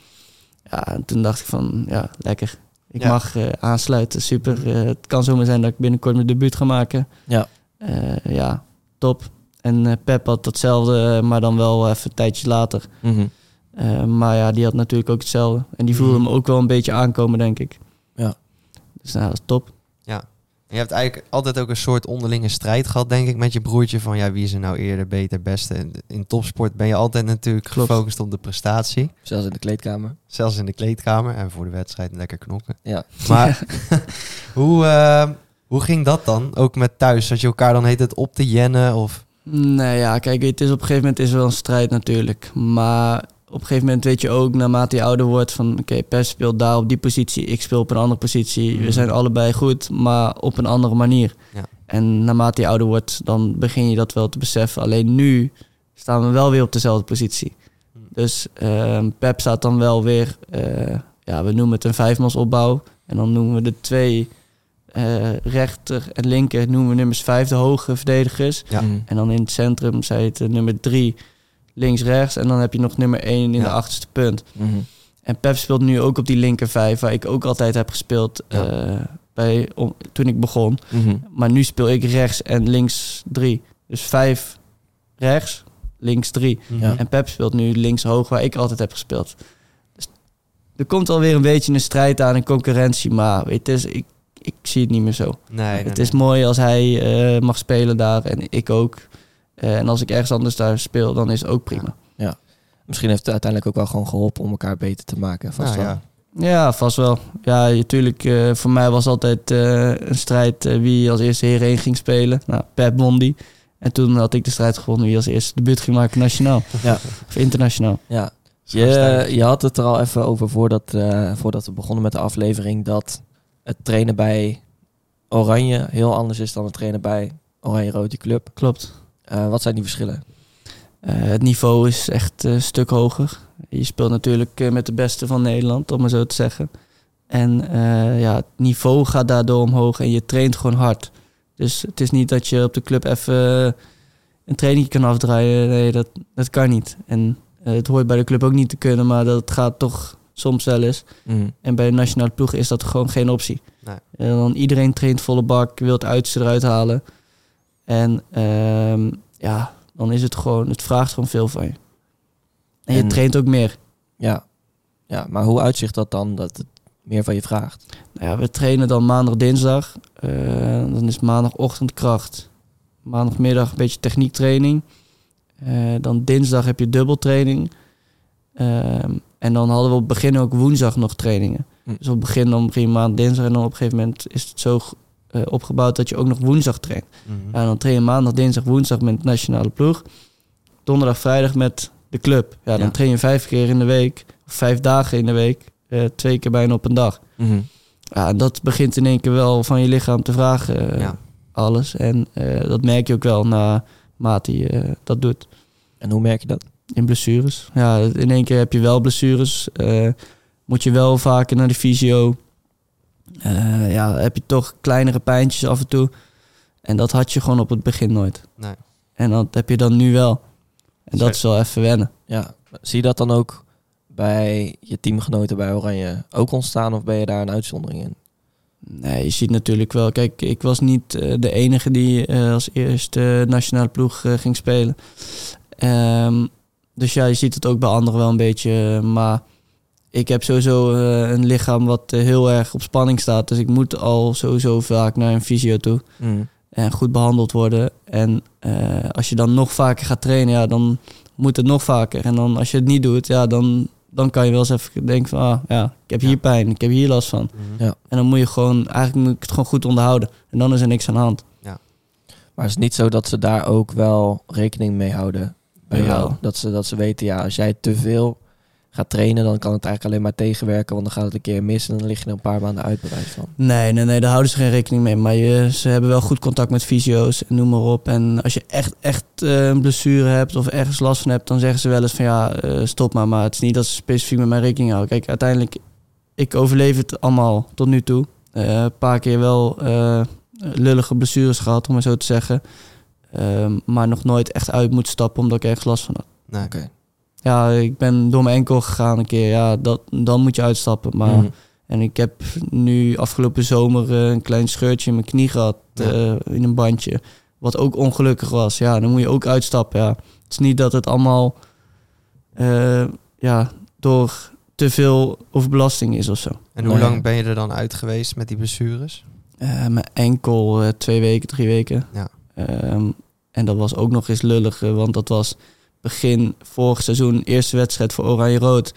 Ja, en toen dacht ik van, ja, lekker. Ik Ja. mag eh, aansluiten, super. Eh, het kan zomaar zijn dat ik binnenkort mijn debuut ga maken. Ja. Eh, ja, top. En Pep had datzelfde, maar dan wel even een tijdje later. Mhm. Maar ja, die had natuurlijk ook hetzelfde. En die voelde Mhm. hem ook wel een beetje aankomen, denk ik. Ja. Dus nou, dat is top. Je hebt eigenlijk altijd ook een soort onderlinge strijd gehad, denk ik, met je broertje. Van ja, wie is er nou eerder, beter, beste? In, in topsport ben je altijd natuurlijk Klopt. gefocust op de prestatie. Zelfs in de kleedkamer. Zelfs in de kleedkamer en voor de wedstrijd lekker knokken. Ja. Maar [LAUGHS] [LAUGHS] hoe, eh, hoe ging dat dan? Ook met thuis? Zat je elkaar dan heet het op te jennen? Of... Nee, ja, kijk, het is op een gegeven moment is er wel een strijd natuurlijk. Maar op een gegeven moment weet je ook, naarmate je ouder wordt, van oké, Pep speelt daar op die positie, ik speel op een andere positie. We Mhm. zijn allebei goed, maar op een andere manier. Ja. En naarmate je ouder wordt, dan begin je dat wel te beseffen. Alleen nu staan we wel weer op dezelfde positie. Mhm. Dus ehm, Pep staat dan wel weer, eh, ja, we noemen het een vijfmansopbouw. En dan noemen we de twee eh, rechter en linker noemen we nummers vijf de hoge verdedigers. Ja. Mhm. En dan in het centrum zei het nummer drie links-rechts. En dan heb je nog nummer één in Ja. de achterste punt. Mhm. En Pep speelt nu ook op die linker vijf, waar ik ook altijd heb gespeeld Ja. eh, bij, om, toen ik begon. Mhm. Maar nu speel ik rechts en links drie. Dus vijf rechts, links drie. Ja. En Pep speelt nu links hoog, waar ik altijd heb gespeeld. Dus er komt alweer een beetje een strijd aan, een concurrentie. Maar weet je, het is, ik, ik zie het niet meer zo. Nee, nee, het nee. is mooi als hij eh, mag spelen daar en ik ook. Eh, en als ik ergens anders daar speel, dan is het ook prima. Misschien heeft het uiteindelijk ook wel gewoon geholpen om elkaar beter te maken. Vast Nou wel. ja. Ja, vast wel. Ja, natuurlijk. eh, voor mij was altijd eh, een strijd wie als eerste hierheen ging spelen. Nou, Pep won die. En toen had ik de strijd gewonnen wie als eerste debuut ging maken nationaal. [LAUGHS] Ja. Of internationaal. Ja. Je, je had het er al even over voordat, eh, voordat we begonnen met de aflevering. Dat het trainen bij Oranje heel anders is dan het trainen bij Oranje-Rood, die club. Klopt. Eh, wat zijn die verschillen? Eh, het niveau is echt een stuk hoger. Je speelt natuurlijk eh, met de beste van Nederland, om maar zo te zeggen. En ja, het niveau gaat daardoor omhoog en je traint gewoon hard. Dus het is niet dat je op de club even een training kan afdraaien. Nee, dat, dat kan niet. En het hoort bij de club ook niet te kunnen, maar dat gaat toch soms wel eens. Mhm. En bij de nationale ploeg is dat gewoon geen optie. Nee. En dan iedereen traint volle bak, wil het uiterste eruit halen. En ehm, ja, dan is het gewoon, het vraagt gewoon veel van je. En je traint ook meer. Ja. ja, maar hoe uitzicht dat dan dat het meer van je vraagt? Nou ja, we trainen dan maandag, dinsdag. Eh, dan is maandagochtend kracht. Maandagmiddag een beetje techniektraining. Eh, dan dinsdag heb je dubbeltraining. Ehm, en dan hadden we op het begin ook woensdag nog trainingen. Hm. Dus op het begin dan begin je maand dinsdag en dan op een gegeven moment is het zo eh, opgebouwd dat je ook nog woensdag traint. Mhm. Ja, dan train je maandag, dinsdag, woensdag met de nationale ploeg. Donderdag, vrijdag met de club. Ja, dan Ja. train je vijf keer in de week. Of vijf dagen in de week. eh, twee keer bijna op een dag. Mhm. Ja, en dat begint in één keer wel van je lichaam te vragen. eh, Ja. Alles. En dat merk je ook wel naarmate je eh, dat doet. En hoe merk je dat? In blessures. Ja, in één keer heb je wel blessures. moet je wel vaker naar de fysio. Eh, ja, heb je toch kleinere pijntjes af en toe. En dat had je gewoon op het begin nooit. Nee. En dat heb je dan nu wel. En dat is wel even wennen. Ja. Zie je dat dan ook bij je teamgenoten bij Oranje ook ontstaan of ben je daar een uitzondering in? Nee, je ziet natuurlijk wel. Kijk, ik was niet eh, de enige die eh, als eerste nationale ploeg ging spelen. Ehm, dus ja, je ziet het ook bij anderen wel een beetje. maar ik heb sowieso eh, een lichaam wat eh, heel erg op spanning staat. Dus ik moet al sowieso vaak naar een fysio toe. Mhm. En goed behandeld worden. En eh, als je dan nog vaker gaat trainen, ja, dan moet het nog vaker. En dan als je het niet doet, ja, dan, dan kan je wel eens even denken van... Ah, ja, ik heb hier Ja. pijn, ik heb hier last van. Mhm. Ja. En dan moet je gewoon, eigenlijk moet ik het gewoon goed onderhouden. En dan is er niks aan de hand. Maar is het niet zo dat ze daar ook wel rekening mee houden bij jou? Dat ze, dat ze weten, ja, als jij te veel gaat trainen, dan kan het eigenlijk alleen maar tegenwerken. Want dan gaat het een keer mis en dan lig je er een paar maanden uit, bewijs van. Nee, nee, nee, daar houden ze geen rekening mee. Maar je, ze hebben wel goed contact met fysio's en noem maar op. En als je echt, echt eh, een blessure hebt of ergens last van hebt, dan zeggen ze wel eens van ja, eh, stop maar. Maar het is niet dat ze specifiek met mij rekening houden. Kijk, uiteindelijk, ik overleef het allemaal tot nu toe. Eh, een paar keer wel eh, lullige blessures gehad, om maar zo te zeggen. Ehm, maar nog nooit echt uit moeten stappen omdat ik ergens last van had. Nee. Oké. Ja, ik ben door mijn enkel gegaan een keer. Ja, dat, dan moet je uitstappen. Maar Mhm. en ik heb nu afgelopen zomer eh, een klein scheurtje in mijn knie gehad. Ja. eh, in een bandje. Wat ook ongelukkig was. Ja, dan moet je ook uitstappen. Ja. Het is niet dat het allemaal eh, ja, door te veel overbelasting is of zo. En hoe lang ben je er dan uit geweest met die blessures? Mijn enkel twee weken, drie weken. Ja. Ehm, en dat was ook nog eens lullig, want dat was begin vorig seizoen, eerste wedstrijd voor Oranje-Rood.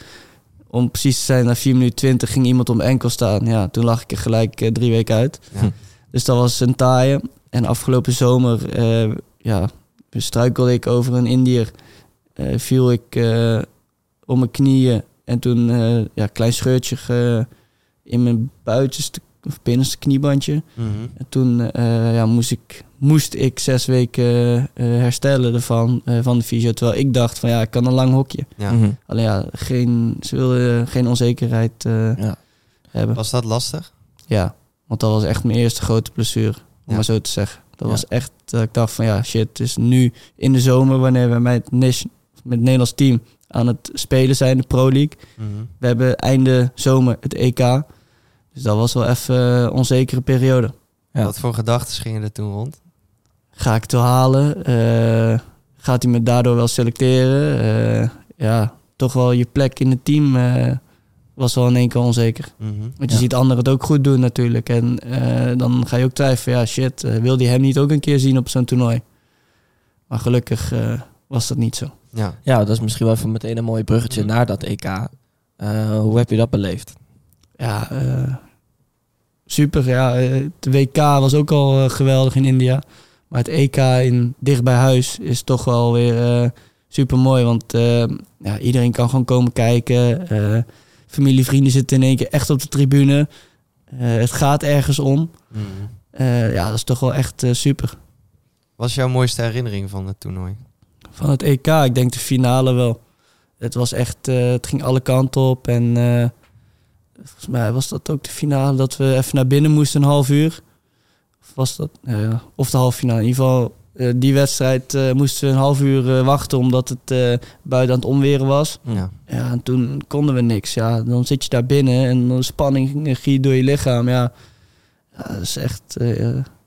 Om precies te zijn, na 4 minuten 20 ging iemand om mijn enkel staan. Ja, toen lag ik er gelijk eh, drie weken uit. Ja. Dus dat was een taaie. En afgelopen zomer, eh, ja, struikelde ik over een Indiër. Eh, viel ik om mijn knieën. En toen, eh ja, klein scheurtje ge- in mijn buitenste of binnenste kniebandje. Mhm. En toen ja, moest, ik, moest ik zes weken eh, herstellen ervan, eh, van de fysio. Terwijl ik dacht van ja, ik kan een lang hokje. Ja. Mhm. Alleen ja, geen, ze wilden geen onzekerheid eh, Ja. hebben. Was dat lastig? Ja, want dat was echt mijn eerste grote blessure, om Ja. maar zo te zeggen. Dat Ja. was echt dat ik dacht van ja, shit, het is nu in de zomer wanneer we met, nation- met het Nederlands team aan het spelen zijn, de Pro League. Mhm. We hebben einde zomer het EK. Dus dat was wel even een onzekere periode. Ja. Wat voor gedachten gingen er toen rond? Ga ik het wel halen? Eh, gaat hij me daardoor wel selecteren? Eh, ja, toch wel je plek in het team eh, was wel in één keer onzeker. Mhm. Want je Ja. ziet anderen het ook goed doen natuurlijk. En eh, dan ga je ook twijfelen, ja shit, wil die hem niet ook een keer zien op zo'n toernooi? Maar gelukkig eh, was dat niet zo. Ja. ja, dat is misschien wel even meteen een mooi bruggetje naar dat EK. Eh, hoe heb je dat beleefd? Ja, eh, super. Ja, de WK was ook al geweldig in India. Maar het EK in, dicht bij huis is toch wel weer eh, super mooi. Want eh, ja, iedereen kan gewoon komen kijken. Eh, familie, vrienden zitten in één keer echt op de tribune. Het gaat ergens om. Mhm. Ja, dat is toch wel echt super. Wat is jouw mooiste herinnering van het toernooi? Van het EK, ik denk de finale wel. Het was echt, het ging alle kanten op. En volgens mij was dat ook de finale dat we even naar binnen moesten een half uur. Was dat? Ja, of de halve finale. In ieder geval, eh, die wedstrijd eh, moesten we een half uur eh, wachten omdat het buiten aan het omweren was. Ja. Ja, en toen konden we niks. Ja, dan zit je daar binnen en de spanning giet door je lichaam. Ja, ja dat is echt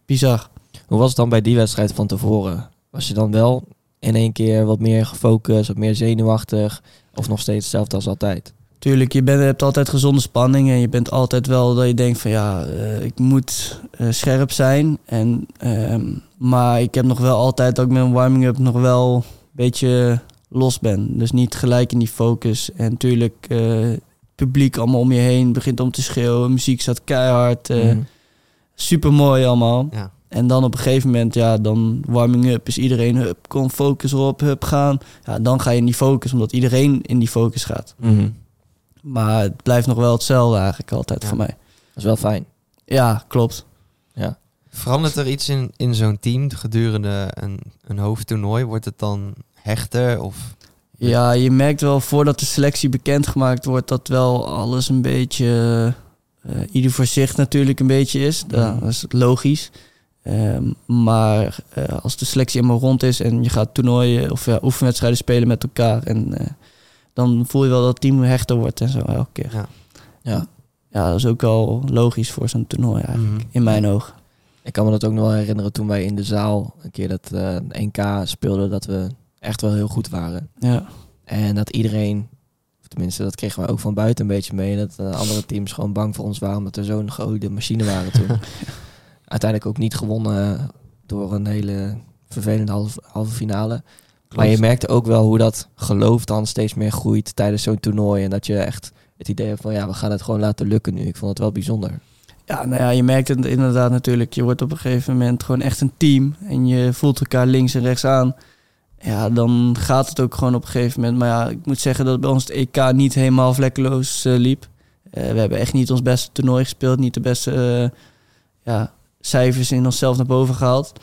bizar. Hoe was het dan bij die wedstrijd van tevoren? Was je dan wel in één keer wat meer gefocust, wat meer zenuwachtig? Of nog steeds hetzelfde als altijd? Tuurlijk, je bent, hebt altijd gezonde spanning en je bent altijd wel dat je denkt van ja, eh, ik moet eh, scherp zijn. En, ehm, maar ik heb nog wel altijd dat ik met een warming-up nog wel een beetje los ben. Dus niet gelijk in die focus. En natuurlijk, eh, het publiek allemaal om je heen begint om te schreeuwen. Muziek staat keihard. eh, Mhm. Super mooi allemaal. Ja. En dan op een gegeven moment, ja, dan warming up is iedereen, hup, kom focus op, hup, gaan. Ja, dan ga je in die focus, omdat iedereen in die focus gaat. Mhm. Maar het blijft nog wel hetzelfde eigenlijk altijd Ja. voor mij. Dat is wel fijn. Ja, klopt. Verandert er iets in, in zo'n team gedurende een, een hoofdtoernooi? Wordt het dan hechter? Of... Ja, je merkt wel voordat de selectie bekendgemaakt wordt dat wel alles een beetje, eh, ieder voor zich natuurlijk een beetje is. Ja, Mhm. dat is logisch. Ehm, maar eh, als de selectie helemaal rond is en je gaat toernooien of ja, oefenwedstrijden spelen met elkaar, en, eh, dan voel je wel dat het team hechter wordt en zo elke keer. Ja. Ja. Ja, dat is ook wel logisch voor zo'n toernooi eigenlijk, Mhm. in mijn ogen. Ik kan me dat ook nog wel herinneren toen wij in de zaal een keer dat eh, NK speelden, dat we echt wel heel goed waren. Ja. En dat iedereen, of tenminste dat kregen we ook van buiten een beetje mee, dat eh, andere teams gewoon bang voor ons waren omdat we zo'n geoliede machine waren toen. [LAUGHS] Uiteindelijk ook niet gewonnen door een hele vervelende halve, halve finale. Maar je merkte ook wel hoe dat geloof dan steeds meer groeit tijdens zo'n toernooi. En dat je echt het idee hebt van ja, we gaan het gewoon laten lukken nu. Ik vond het wel bijzonder. Ja, nou ja, je merkt het inderdaad natuurlijk. Je wordt op een gegeven moment gewoon echt een team. En je voelt elkaar links en rechts aan. Ja, dan gaat het ook gewoon op een gegeven moment. Maar ja, ik moet zeggen dat bij ons het EK niet helemaal vlekkeloos eh, liep. Eh, we hebben echt niet ons beste toernooi gespeeld. Niet de beste eh, ja, cijfers in onszelf naar boven gehaald.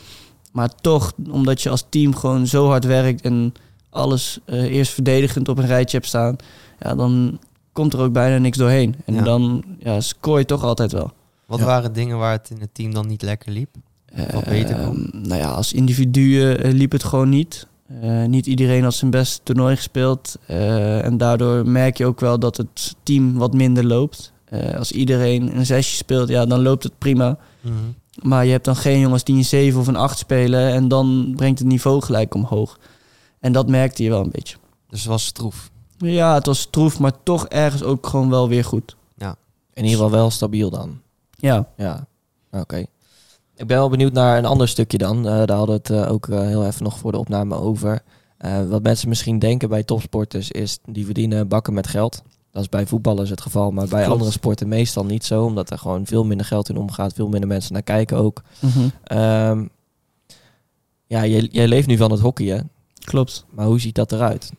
Maar toch, omdat je als team gewoon zo hard werkt... en alles eh, eerst verdedigend op een rijtje hebt staan... Ja, dan komt er ook bijna niks doorheen. En Ja. dan ja, scoor je toch altijd wel. Wat Ja. waren dingen waar het in het team dan niet lekker liep? Wat beter kon? Ehm, nou ja, als individuen eh, liep het gewoon niet. Eh, niet iedereen had zijn beste toernooi gespeeld. Eh, en daardoor merk je ook wel dat het team wat minder loopt. Eh, als iedereen een zesje speelt, ja, dan loopt het prima. Mhm. Maar je hebt dan geen jongens die een 7 of een 8 spelen. En dan brengt het niveau gelijk omhoog. En dat merkte je wel een beetje. Dus het was stroef. Ja, het was troef, maar toch ergens ook gewoon wel weer goed. In ieder geval wel stabiel dan. Ja, Ja. Oké. Ik ben wel benieuwd naar een ander stukje dan. Eh, daar hadden we het eh, ook eh, heel even nog voor de opname over. Eh, wat mensen misschien denken bij topsporters is, die verdienen bakken met geld. Dat is bij voetballers het geval, maar bij Klopt. andere sporten meestal niet zo. Omdat er gewoon veel minder geld in omgaat, veel minder mensen naar kijken ook. Mhm. Ehm, ja, jij, jij leeft nu van het hockeyen, Klopt. maar hoe ziet dat eruit?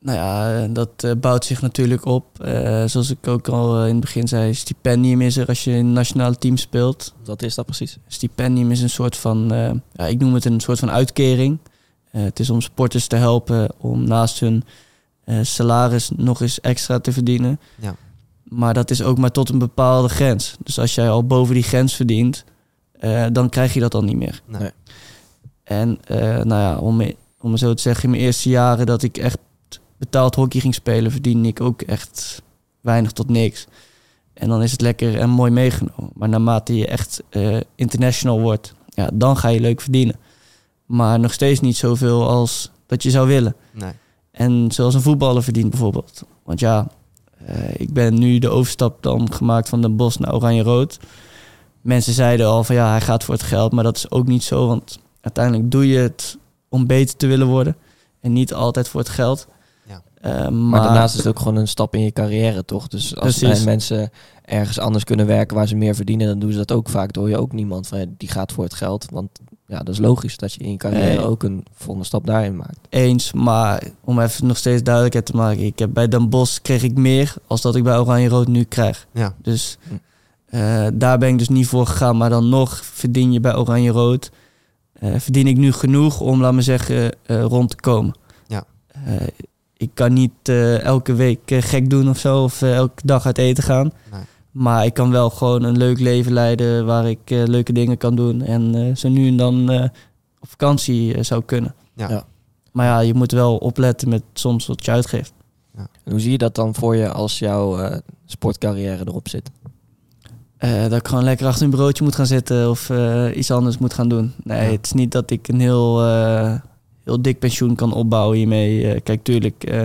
Nou ja, eh, dat eh, bouwt zich natuurlijk op. Eh, zoals ik ook al in het begin zei, stipendium is er als je in het nationale team speelt. Wat is dat precies? Stipendium is een soort van, ja, ik noem het een soort van uitkering. Het is om sporters te helpen om naast hun eh, salaris nog eens extra te verdienen. Ja. Maar dat is ook maar tot een bepaalde grens. Dus als jij al boven die grens verdient, eh, dan krijg je dat al niet meer. Nee. En eh, nou ja, om, om zo te zeggen, in mijn eerste jaren dat ik echt betaald hockey ging spelen, verdiende ik ook echt weinig tot niks. En dan is het lekker en mooi meegenomen. Maar naarmate je echt international wordt, ja, dan ga je leuk verdienen. Maar nog steeds niet zoveel als dat je zou willen. Nee. En zoals een voetballer verdient bijvoorbeeld. Want ja, eh, ik ben nu de overstap dan gemaakt van Den Bosch naar Oranje-Rood. Mensen zeiden al van ja, hij gaat voor het geld. Maar dat is ook niet zo, want uiteindelijk doe je het om beter te willen worden. En niet altijd voor het geld. Ja. Eh, Maar, maar daarnaast is het ook gewoon een stap in je carrière, toch? Dus als Precies. mensen ergens anders kunnen werken waar ze meer verdienen, dan doen ze dat ook vaak. Dan hoor je ook niemand van, ja, die gaat voor het geld. Want ja, dat is logisch dat je in je carrière Nee. ook een volgende stap daarin maakt. eens. Maar om even nog steeds duidelijkheid te maken. Ik heb bij Den Bosch kreeg ik meer als dat ik bij Oranje-Rood nu krijg. Ja. Dus Hm. eh, daar ben ik dus niet voor gegaan. Maar dan nog verdien je bij Oranje-Rood. eh, verdien ik nu genoeg om, laat me zeggen, eh, rond te komen. Ja. Eh, ik kan niet eh, elke week gek doen of zo. Of elke dag uit eten gaan. Nee. Maar ik kan wel gewoon een leuk leven leiden waar ik eh, leuke dingen kan doen. En eh, zo nu en dan eh, op vakantie zou kunnen. Ja. Ja. Maar ja, je moet wel opletten met soms wat je uitgeeft. En hoe zie je dat dan voor je als jouw eh, sportcarrière erop zit? Eh, dat ik gewoon lekker achter een bureautje moet gaan zitten of eh, iets anders moet gaan doen. Nee, Ja. het is niet dat ik een heel, eh, heel dik pensioen kan opbouwen hiermee. Eh, kijk, tuurlijk, eh,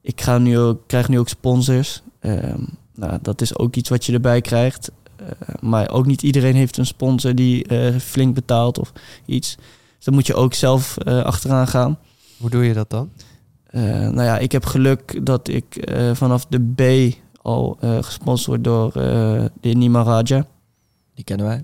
ik ga nu ook, krijg nu ook sponsors. Ehm, nou, dat is ook iets wat je erbij krijgt. Eh, maar ook niet iedereen heeft een sponsor die eh, flink betaalt of iets. Dus dan moet je ook zelf eh, achteraan gaan. Hoe doe je dat dan? Eh, nou ja, ik heb geluk dat ik eh, vanaf de B al eh, gesponsord word door eh, de Nima Raja. Die kennen wij.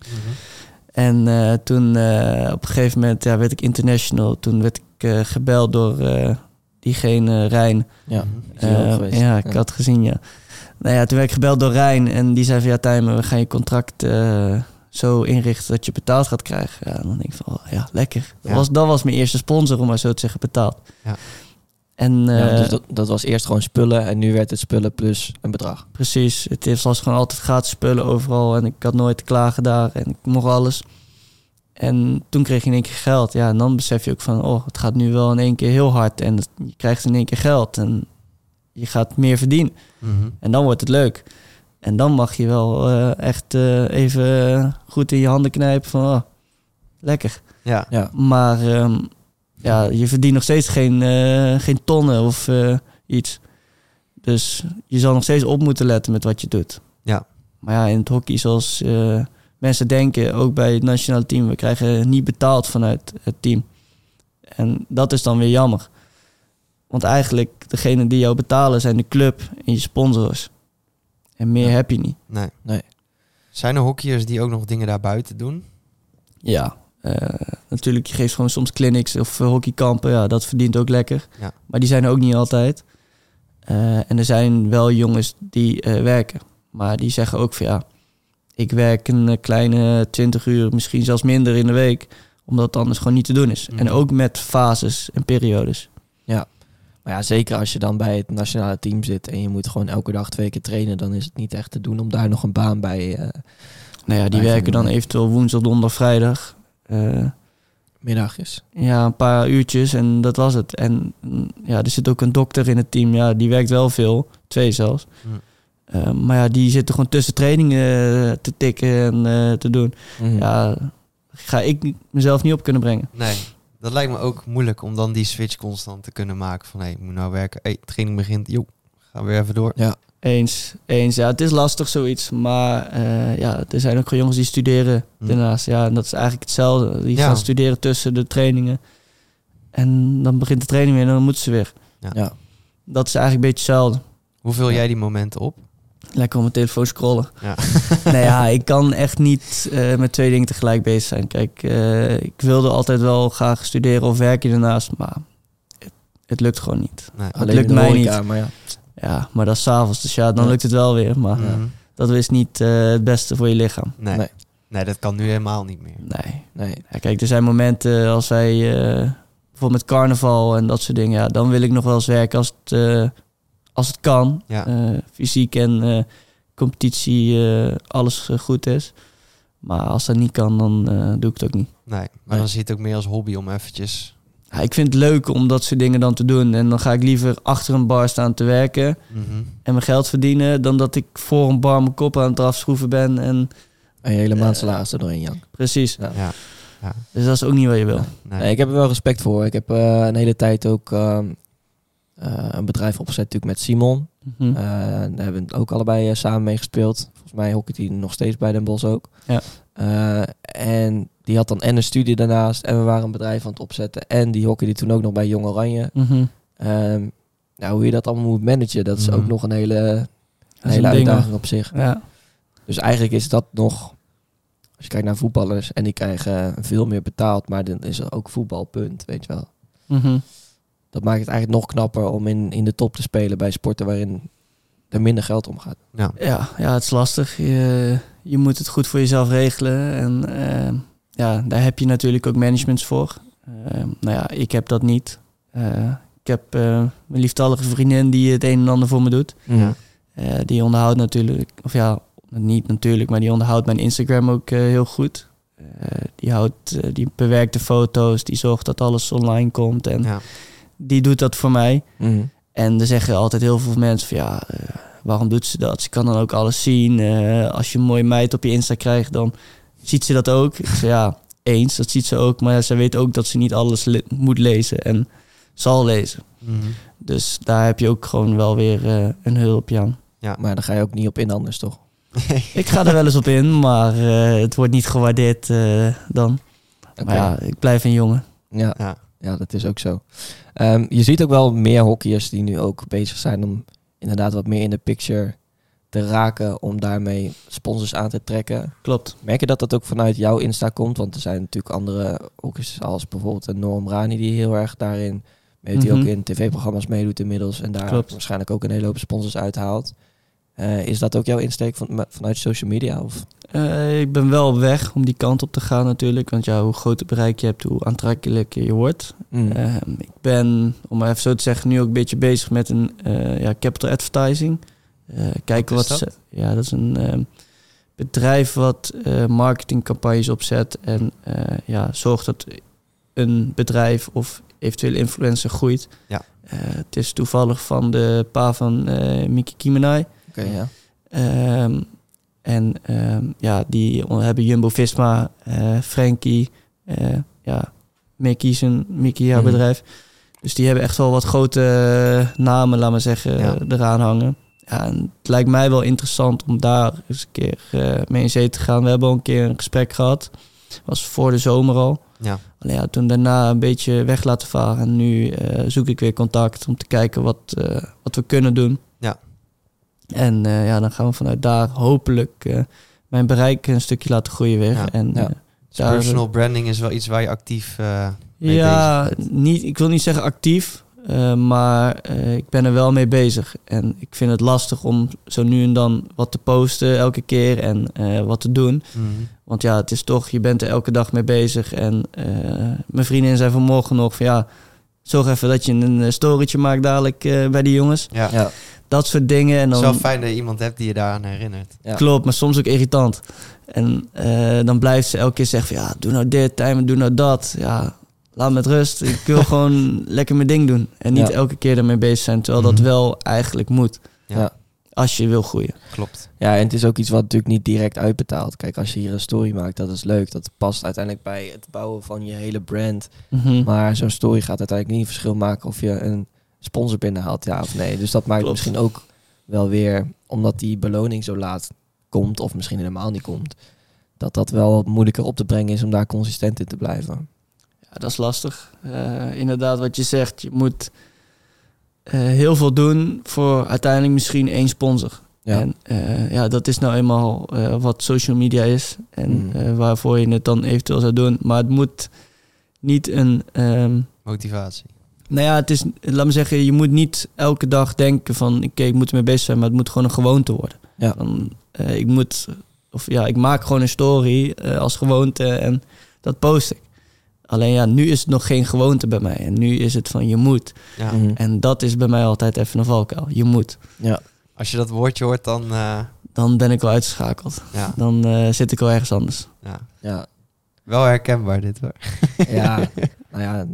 En eh, toen eh, op een gegeven moment ja, werd ik international. Toen werd ik gebeld door eh, diegene Rijn. Ja, Mhm. ja, ik Ja. had gezien, ja. Nou ja, toen werd ik gebeld door Rijn. En die zei van ja, Tijmen, we gaan je contract eh, zo inrichten dat je betaald gaat krijgen. Ja, dan denk ik van oh, ja, lekker. Dat, Ja. was, dat was mijn eerste sponsor, om maar zo te zeggen, betaald. Ja. En Ja, eh, dus dat, dat was eerst gewoon spullen en nu werd het spullen plus een bedrag. Precies, het is- was gewoon altijd gratis spullen overal en ik had nooit te klagen daar en ik mocht alles. En toen kreeg je in één keer geld. Ja, en dan besef je ook van, oh, het gaat nu wel in één keer heel hard en je krijgt in één keer geld en je gaat meer verdienen. Mhm. En dan wordt het leuk. En dan mag je wel eh, echt eh, even eh, goed in je handen knijpen van, oh, lekker. Ja. Ja, Maar ehm, ja, je verdient nog steeds geen, eh, geen tonnen of eh, iets. Dus je zal nog steeds op moeten letten met wat je doet. Ja. Maar ja, in het hockey, zoals eh, mensen denken, ook bij het nationale team, we krijgen niet betaald vanuit het team. En dat is dan weer jammer. Want eigenlijk, degene die jou betalen zijn de club en je sponsors. En meer Ja. heb je niet. Nee. Nee. Zijn er hockeyers die ook nog dingen daarbuiten doen? Ja, eh, natuurlijk, je geeft gewoon soms clinics of eh, hockeykampen. Ja, dat verdient ook lekker. Ja. Maar die zijn er ook niet altijd. Eh, en er zijn wel jongens die eh, werken. Maar die zeggen ook van ja, ik werk een kleine 20 uur, misschien zelfs minder in de week. Omdat het anders gewoon niet te doen is. Mhm. En ook met fases en periodes. Maar ja, zeker als je dan bij het nationale team zit en je moet gewoon elke dag twee keer trainen, dan is het niet echt te doen om daar nog een baan bij eh, Nou ja, die werken dan eventueel woensdag, donderdag, vrijdag. Eh, middag is. Ja, een paar uurtjes en dat was het. En mm, ja, er zit ook een dokter in het team. Ja, die werkt wel veel. Twee zelfs. Eh, maar ja, die zitten gewoon tussen trainingen eh, te tikken en eh, te doen. Mhm. Ja, ga ik mezelf niet op kunnen brengen. Nee. Dat lijkt me ook moeilijk om dan die switch constant te kunnen maken van hé, ik moet nou werken. Hé, training begint. Joe, gaan we weer even door. Ja. Eens, eens. Ja, het is lastig zoiets. Maar eh, ja, er zijn ook gewoon jongens die studeren Hm. daarnaast. Ja, en dat is eigenlijk hetzelfde. Die Ja. gaan studeren tussen de trainingen. En dan begint de training weer en dan moeten ze weer. Ja. Ja. Dat is eigenlijk een beetje hetzelfde. Hoe vul jij die momenten op? Lekker op mijn telefoon scrollen. Ja. [LAUGHS] nee, ja, ik kan echt niet eh, met twee dingen tegelijk bezig zijn. Kijk, eh, ik wilde altijd wel graag studeren of werken daarnaast, maar het, het lukt gewoon niet. Nee. Alleen lukt in de mij horeca, niet. Maar ja. Ja, maar dat is s'avonds, dus ja, dan Ja. lukt het wel weer. Maar Mhm. dat is niet eh, het beste voor je lichaam. nee. Nee. nee. dat kan nu helemaal niet meer. Nee. Nee. Ja, kijk, er zijn momenten als wij eh, bijvoorbeeld met carnaval en dat soort dingen, ja, dan wil ik nog wel eens werken als het, eh, als het kan. Ja. Eh, fysiek en eh, competitie, eh, alles goed is. Maar als dat niet kan, dan eh, doe ik het ook niet. Nee, maar Nee. dan zie je het ook meer als hobby om eventjes... Ja, ik vind het leuk om dat soort dingen dan te doen. En dan ga ik liever achter een bar staan te werken Mhm. en mijn geld verdienen, dan dat ik voor een bar mijn kop aan het afschroeven ben. En En je hele maand salaris er doorheen, Jan. precies. Ja. Ja. ja. Dus dat is ook niet wat je wil. Nee. Nee, ik heb er wel respect voor. Ik heb eh, een hele tijd ook ehm, eh, een bedrijf opgezet natuurlijk met Simon. Eh, daar hebben we ook allebei eh, samen mee gespeeld. Volgens mij hockeyt hij nog steeds bij Den Bosch ook. Ja. Eh, en die had dan en een studie daarnaast. En we waren een bedrijf aan het opzetten. En die hockeyde toen ook nog bij Jong Oranje. Mhm. Ehm, nou, hoe je dat allemaal moet managen, dat is Mhm. ook nog een hele, een hele ding, uitdaging op zich. Ja. Dus eigenlijk is dat nog... Als je kijkt naar voetballers en die krijgen veel meer betaald, maar dan is er ook voetbalpunt, weet je wel. Mhm. Dat maakt het eigenlijk nog knapper om in, in de top te spelen bij sporten waarin er minder geld om gaat. Ja. Ja, ja, het is lastig. Je, je moet het goed voor jezelf regelen. En eh, ja, daar heb je natuurlijk ook managements voor. Eh, nou ja, ik heb dat niet. Eh, ik heb eh, mijn lieftallige vriendin die het een en ander voor me doet. Ja. Eh, die onderhoudt natuurlijk, of ja, niet natuurlijk, maar die onderhoudt mijn Instagram ook heel goed. Eh, die, houdt, die bewerkt de foto's, die zorgt dat alles online komt. En Ja. Die doet dat voor mij. Mhm. En er zeggen altijd heel veel mensen van ja, eh, waarom doet ze dat? Ze kan dan ook alles zien. Eh, als je een mooie meid op je Insta krijgt, dan ziet ze dat ook. Ik zeg ja, [LAUGHS] eens, dat ziet ze ook. Maar ze weet ook dat ze niet alles le- moet lezen en zal lezen. Mhm. Dus daar heb je ook gewoon wel weer eh, een hulpje aan. Maar daar ga je ook niet op in anders, toch? [LAUGHS] Ik ga er wel eens op in, maar eh, het wordt niet gewaardeerd eh, dan. Maar ja, ik blijf een jongen. Ja, ja. ja, dat is ook zo. Ehm, je ziet ook wel meer hockeyers die nu ook bezig zijn om inderdaad wat meer in de picture te raken om daarmee sponsors aan te trekken. Klopt. Merk je dat dat ook vanuit jouw Insta komt? Want er zijn natuurlijk andere hockeyers als bijvoorbeeld Norm Rani die heel erg daarin die Mhm. ook in tv-programma's meedoet inmiddels en daar Klopt. waarschijnlijk ook een hele hoop sponsors uithaalt. Eh, is dat ook jouw insteek van, vanuit social media? Of? Eh, ik ben wel weg om die kant op te gaan natuurlijk. Want ja, hoe groter bereik je hebt, hoe aantrekkelijker je wordt. Mm. Ehm, ik ben, om maar even zo te zeggen, nu ook een beetje bezig met een eh, ja, capital advertising. Kijken Wat wat, ze. Ja, dat is een ehm, bedrijf wat marketingcampagnes opzet en ja, zorgt dat een bedrijf of eventueel influencer groeit. Ja. Het is toevallig van de pa van Miki Kimenai. Oké, ja. Ehm, en ehm, ja, die hebben Jumbo-Visma, eh Frankie, eh, ja, Mickey een Mickey haar Mhm. bedrijf. Dus die hebben echt wel wat grote eh, namen, laat maar zeggen, Ja. eraan hangen. Ja, en het lijkt mij wel interessant om daar eens een keer mee in zee te gaan. We hebben al een keer een gesprek gehad. was voor de zomer al. Ja. Alleen ja, toen daarna een beetje weg laten varen. En nu zoek ik weer contact om te kijken wat, wat we kunnen doen. Ja. En eh, ja, dan gaan we vanuit daar hopelijk eh, mijn bereik een stukje laten groeien weer. Ja. En, Ja. eh, Dus daar- personal branding is wel iets waar je actief... eh, mee ja, bezig bent. niet, ik wil niet zeggen actief, eh, maar eh, ik ben er wel mee bezig. En ik vind het lastig om zo nu en dan wat te posten elke keer en eh, wat te doen. mhm. Want ja, het is toch, je bent er elke dag mee bezig. En eh, mijn vriendin zei vanmorgen nog van ja, zorg even dat je een storytje maakt dadelijk eh, bij die jongens. Ja. Ja. Dat soort dingen. En Het is dan, wel fijn dat je iemand hebt die je daaraan herinnert. Ja. Klopt, maar soms ook irritant. En eh, dan blijft ze elke keer zeggen van ja, doe nou dit, Tijmen, doe nou dat. Ja, laat me met rust. Ik [LAUGHS] wil gewoon lekker mijn ding doen. En niet Ja. elke keer ermee bezig zijn, terwijl Mhm. dat wel eigenlijk moet. Ja. Ja. Als je wil groeien. Klopt. Ja, en het is ook iets wat natuurlijk niet direct uitbetaalt. Kijk, als je hier een story maakt, dat is leuk. Dat past uiteindelijk bij het bouwen van je hele brand. Mhm. Maar zo'n story gaat uiteindelijk niet een verschil maken of je een sponsor binnenhaalt, ja of nee. Dus dat maakt Klopt. misschien ook wel weer, omdat die beloning zo laat komt, of misschien helemaal niet komt, dat dat wel wat moeilijker op te brengen is om daar consistent in te blijven. Ja, dat is lastig. Eh, inderdaad, wat je zegt, je moet eh, heel veel doen voor uiteindelijk misschien één sponsor. Ja. En eh, ja, dat is nou eenmaal eh, wat social media is en Mm. waarvoor je het dan eventueel zou doen. Maar het moet niet een. ehm, Motivatie. Nou ja, het is, laat me zeggen, je moet niet elke dag denken van, oké, ik moet ermee bezig zijn, maar het moet gewoon een gewoonte worden. Ja. Dan, eh, ik moet, of ja, ik maak gewoon een story eh, als gewoonte en dat post ik. Alleen ja, nu is het nog geen gewoonte bij mij. En nu is het van, je moet. Ja. Mhm. En dat is bij mij altijd even een valkuil. Je moet. Ja. Als je dat woordje hoort, dan... eh, Dan ben ik wel uitgeschakeld. ja, Dan eh, zit ik wel ergens anders. ja. Ja, Wel herkenbaar dit hoor. ja, [LAUGHS] nou ja,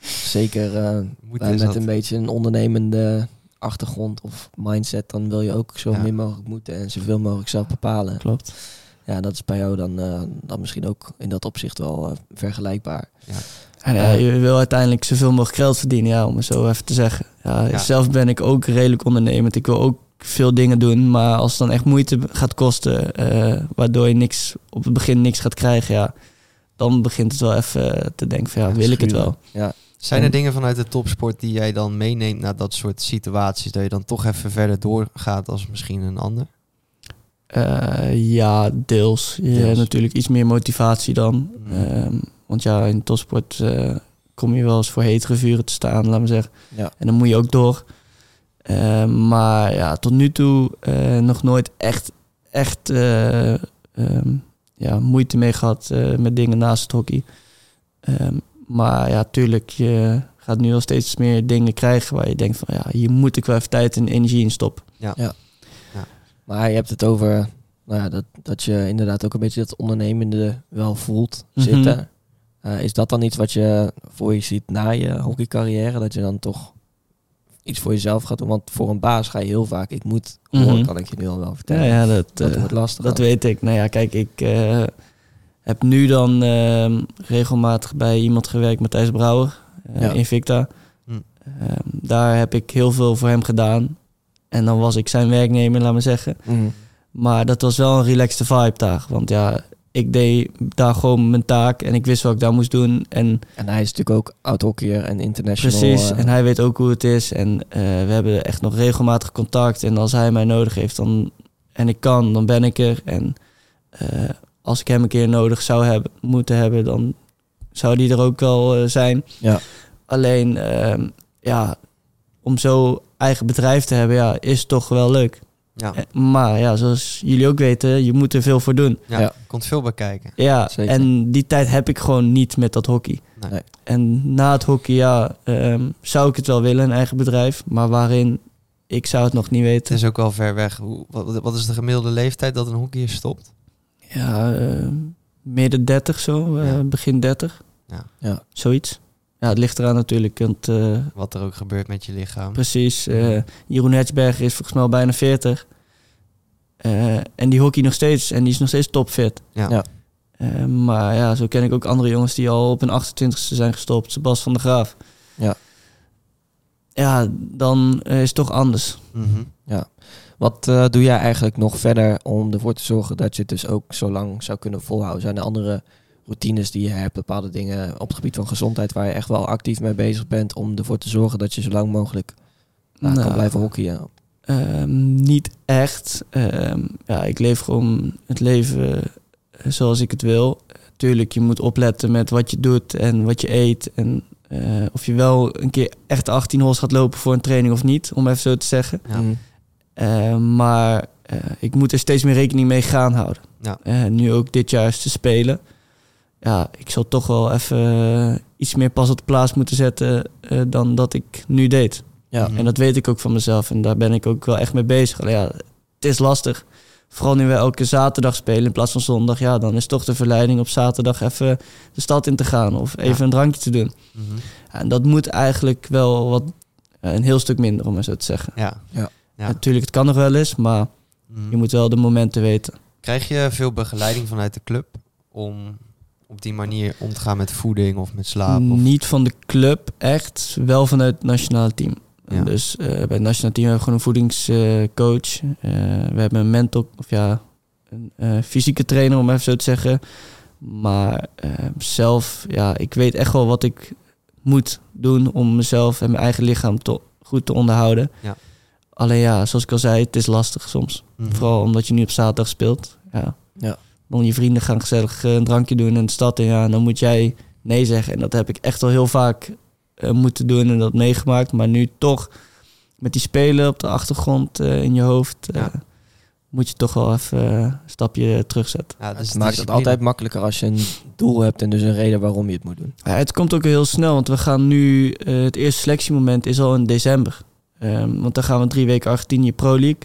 zeker eh, met dat. een beetje een ondernemende achtergrond of mindset, dan wil je ook zo Ja. min mogelijk moeten en zoveel mogelijk zelf bepalen. Klopt. Ja, dat is bij jou dan, eh, dan misschien ook in dat opzicht wel eh, vergelijkbaar. En ja, je wil uiteindelijk zoveel mogelijk geld verdienen, ja, om het zo even te zeggen. Ja, Ja. Zelf ben ik ook redelijk ondernemend. Ik wil ook veel dingen doen, maar als het dan echt moeite gaat kosten, eh, waardoor je niks op het begin niks gaat krijgen, ja, dan begint het wel even te denken van ja, Ja, wil ik het wel? Ja, Zijn er En- dingen vanuit de topsport die jij dan meeneemt naar dat soort situaties? Dat je dan toch even verder doorgaat als misschien een ander? Eh, ja, deels. Je Deels. hebt natuurlijk iets meer motivatie dan. Mm. Ehm, want ja, in topsport eh, kom je wel eens voor hetere vuren te staan, laat me zeggen. Ja. En dan moet je ook door. Ehm, maar ja, tot nu toe eh, nog nooit echt, echt eh, ehm, ja, moeite mee gehad eh, met dingen naast het hockey. Ehm, maar ja, tuurlijk, je gaat nu al steeds meer dingen krijgen waar je denkt van ja, hier moet ik wel even tijd en energie in stoppen. Maar je hebt het over nou ja, dat, dat je inderdaad ook een beetje dat ondernemende wel voelt Mhm. zitten. Eh, is dat dan iets wat je voor je ziet na je hockeycarrière? Dat je dan toch iets voor jezelf gaat doen? Want voor een baas ga je heel vaak, ik moet, horen, Mhm. kan ik je nu al wel Ja, vertellen. ja dat, dat eh, wordt lastig. Dat dan. weet ik. Nou ja, kijk, ik eh, heb nu dan ehm, regelmatig bij iemand gewerkt, Matthijs Brouwer, uh, Ja. Invicta. Hm. Ehm, daar heb ik heel veel voor hem gedaan. En dan was ik zijn werknemer, laat me zeggen. Mhm. Maar dat was wel een relaxte vibe daar. Want ja, ik deed daar gewoon mijn taak en ik wist wat ik daar moest doen. En En hij is natuurlijk ook oud-hockeyer en international. precies, eh, en hij weet ook hoe het is. En eh, we hebben echt nog regelmatig contact. En als hij mij nodig heeft dan, en ik kan, dan ben ik er. En eh, als ik hem een keer nodig zou hebben, moeten hebben, dan zou die er ook wel eh, zijn. Ja. Alleen, ehm, ja, om zo eigen bedrijf te hebben, ja, is toch wel leuk. Ja, Eh, Maar ja, zoals jullie ook weten, je moet er veel voor doen. ja. Ja. komt veel bij kijken. Ja, Zeker. en die tijd heb ik gewoon niet met dat hockey. Nee. En na het hockey, ja, ehm, zou ik het wel willen, een eigen bedrijf. Maar waarin, ik zou het nog niet Het weten. is ook wel ver weg. Hoe, wat, wat is de gemiddelde leeftijd dat een hockeyer stopt? Ja, ehm, midden 30 zo, eh, Ja. begin 30. Ja. Ja. Zoiets. Ja, het ligt eraan natuurlijk. Want, eh, Wat er ook gebeurt met je lichaam. precies, eh, Jeroen Hertzberger is volgens mij al bijna 40. Eh, en die hockey nog steeds. En die is nog steeds topfit. Ja. Ja. Eh, maar ja, zo ken ik ook andere jongens die al op hun 28ste zijn gestopt. Sebas van der Graaf. Ja. Ja, dan eh, is het toch anders. Mhm. Wat eh, doe jij eigenlijk nog verder om ervoor te zorgen dat je het dus ook zo lang zou kunnen volhouden? Zijn er andere routines die je hebt, bepaalde dingen op het gebied van gezondheid waar je echt wel actief mee bezig bent om ervoor te zorgen dat je zo lang mogelijk nou, kan blijven hockeyen? Ehm, niet echt. Ehm, ja, ik leef gewoon het leven eh, zoals ik het wil. Tuurlijk, je moet opletten met wat je doet en wat je eet. En eh, of je wel een keer echt 18 holes gaat lopen voor een training of niet, om even zo te zeggen. Ja. Eh, maar eh, ik moet er steeds meer rekening mee gaan houden. Ja. Eh, nu ook dit jaar is te spelen. Ja, ik zal toch wel even iets meer pas op de plaats moeten zetten eh, dan dat ik nu deed. Ja. En dat weet ik ook van mezelf. En daar ben ik ook wel echt mee bezig. Ja, het is lastig. Vooral nu we elke zaterdag spelen in plaats van zondag. Ja, dan is toch de verleiding op zaterdag even de stad in te gaan. Of even Ja. een drankje te doen. Mhm. En dat moet eigenlijk wel wat, een heel stuk minder, om maar zo te zeggen. Ja. Ja. Ja. Natuurlijk, het kan nog wel eens, maar Mhm. je moet wel de momenten weten. Krijg je veel begeleiding vanuit de club om op die manier om te gaan met voeding of met slaap? Of... Niet van de club, echt. Wel vanuit het nationale team. Ja. Dus eh, bij het nationaal team hebben we gewoon een voedingscoach. Eh, we hebben een mental, of ja, een eh, fysieke trainer om even zo te zeggen. Maar zelf, ja, ik weet echt wel wat ik moet doen om mezelf en mijn eigen lichaam te, goed te onderhouden. Ja. Alleen ja, zoals ik al zei, het is lastig soms. Mhm. Vooral omdat je nu op zaterdag speelt. Ja. Ja. Dan je vrienden gaan gezellig eh, een drankje doen in de stad. En ja, dan moet jij nee zeggen. En dat heb ik echt al heel vaak eh, moeten doen en dat meegemaakt. Maar nu toch met die spelen op de achtergrond eh, in je hoofd... eh, Ja. moet je toch wel even een stapje terugzetten. Ja, dus het maakt het altijd makkelijker als je een doel hebt en dus een reden waarom je het moet doen. Ja, het komt ook heel snel, want we gaan nu... het eerste selectiemoment is al in december. Ehm, want dan gaan we drie weken Argentinië Pro League.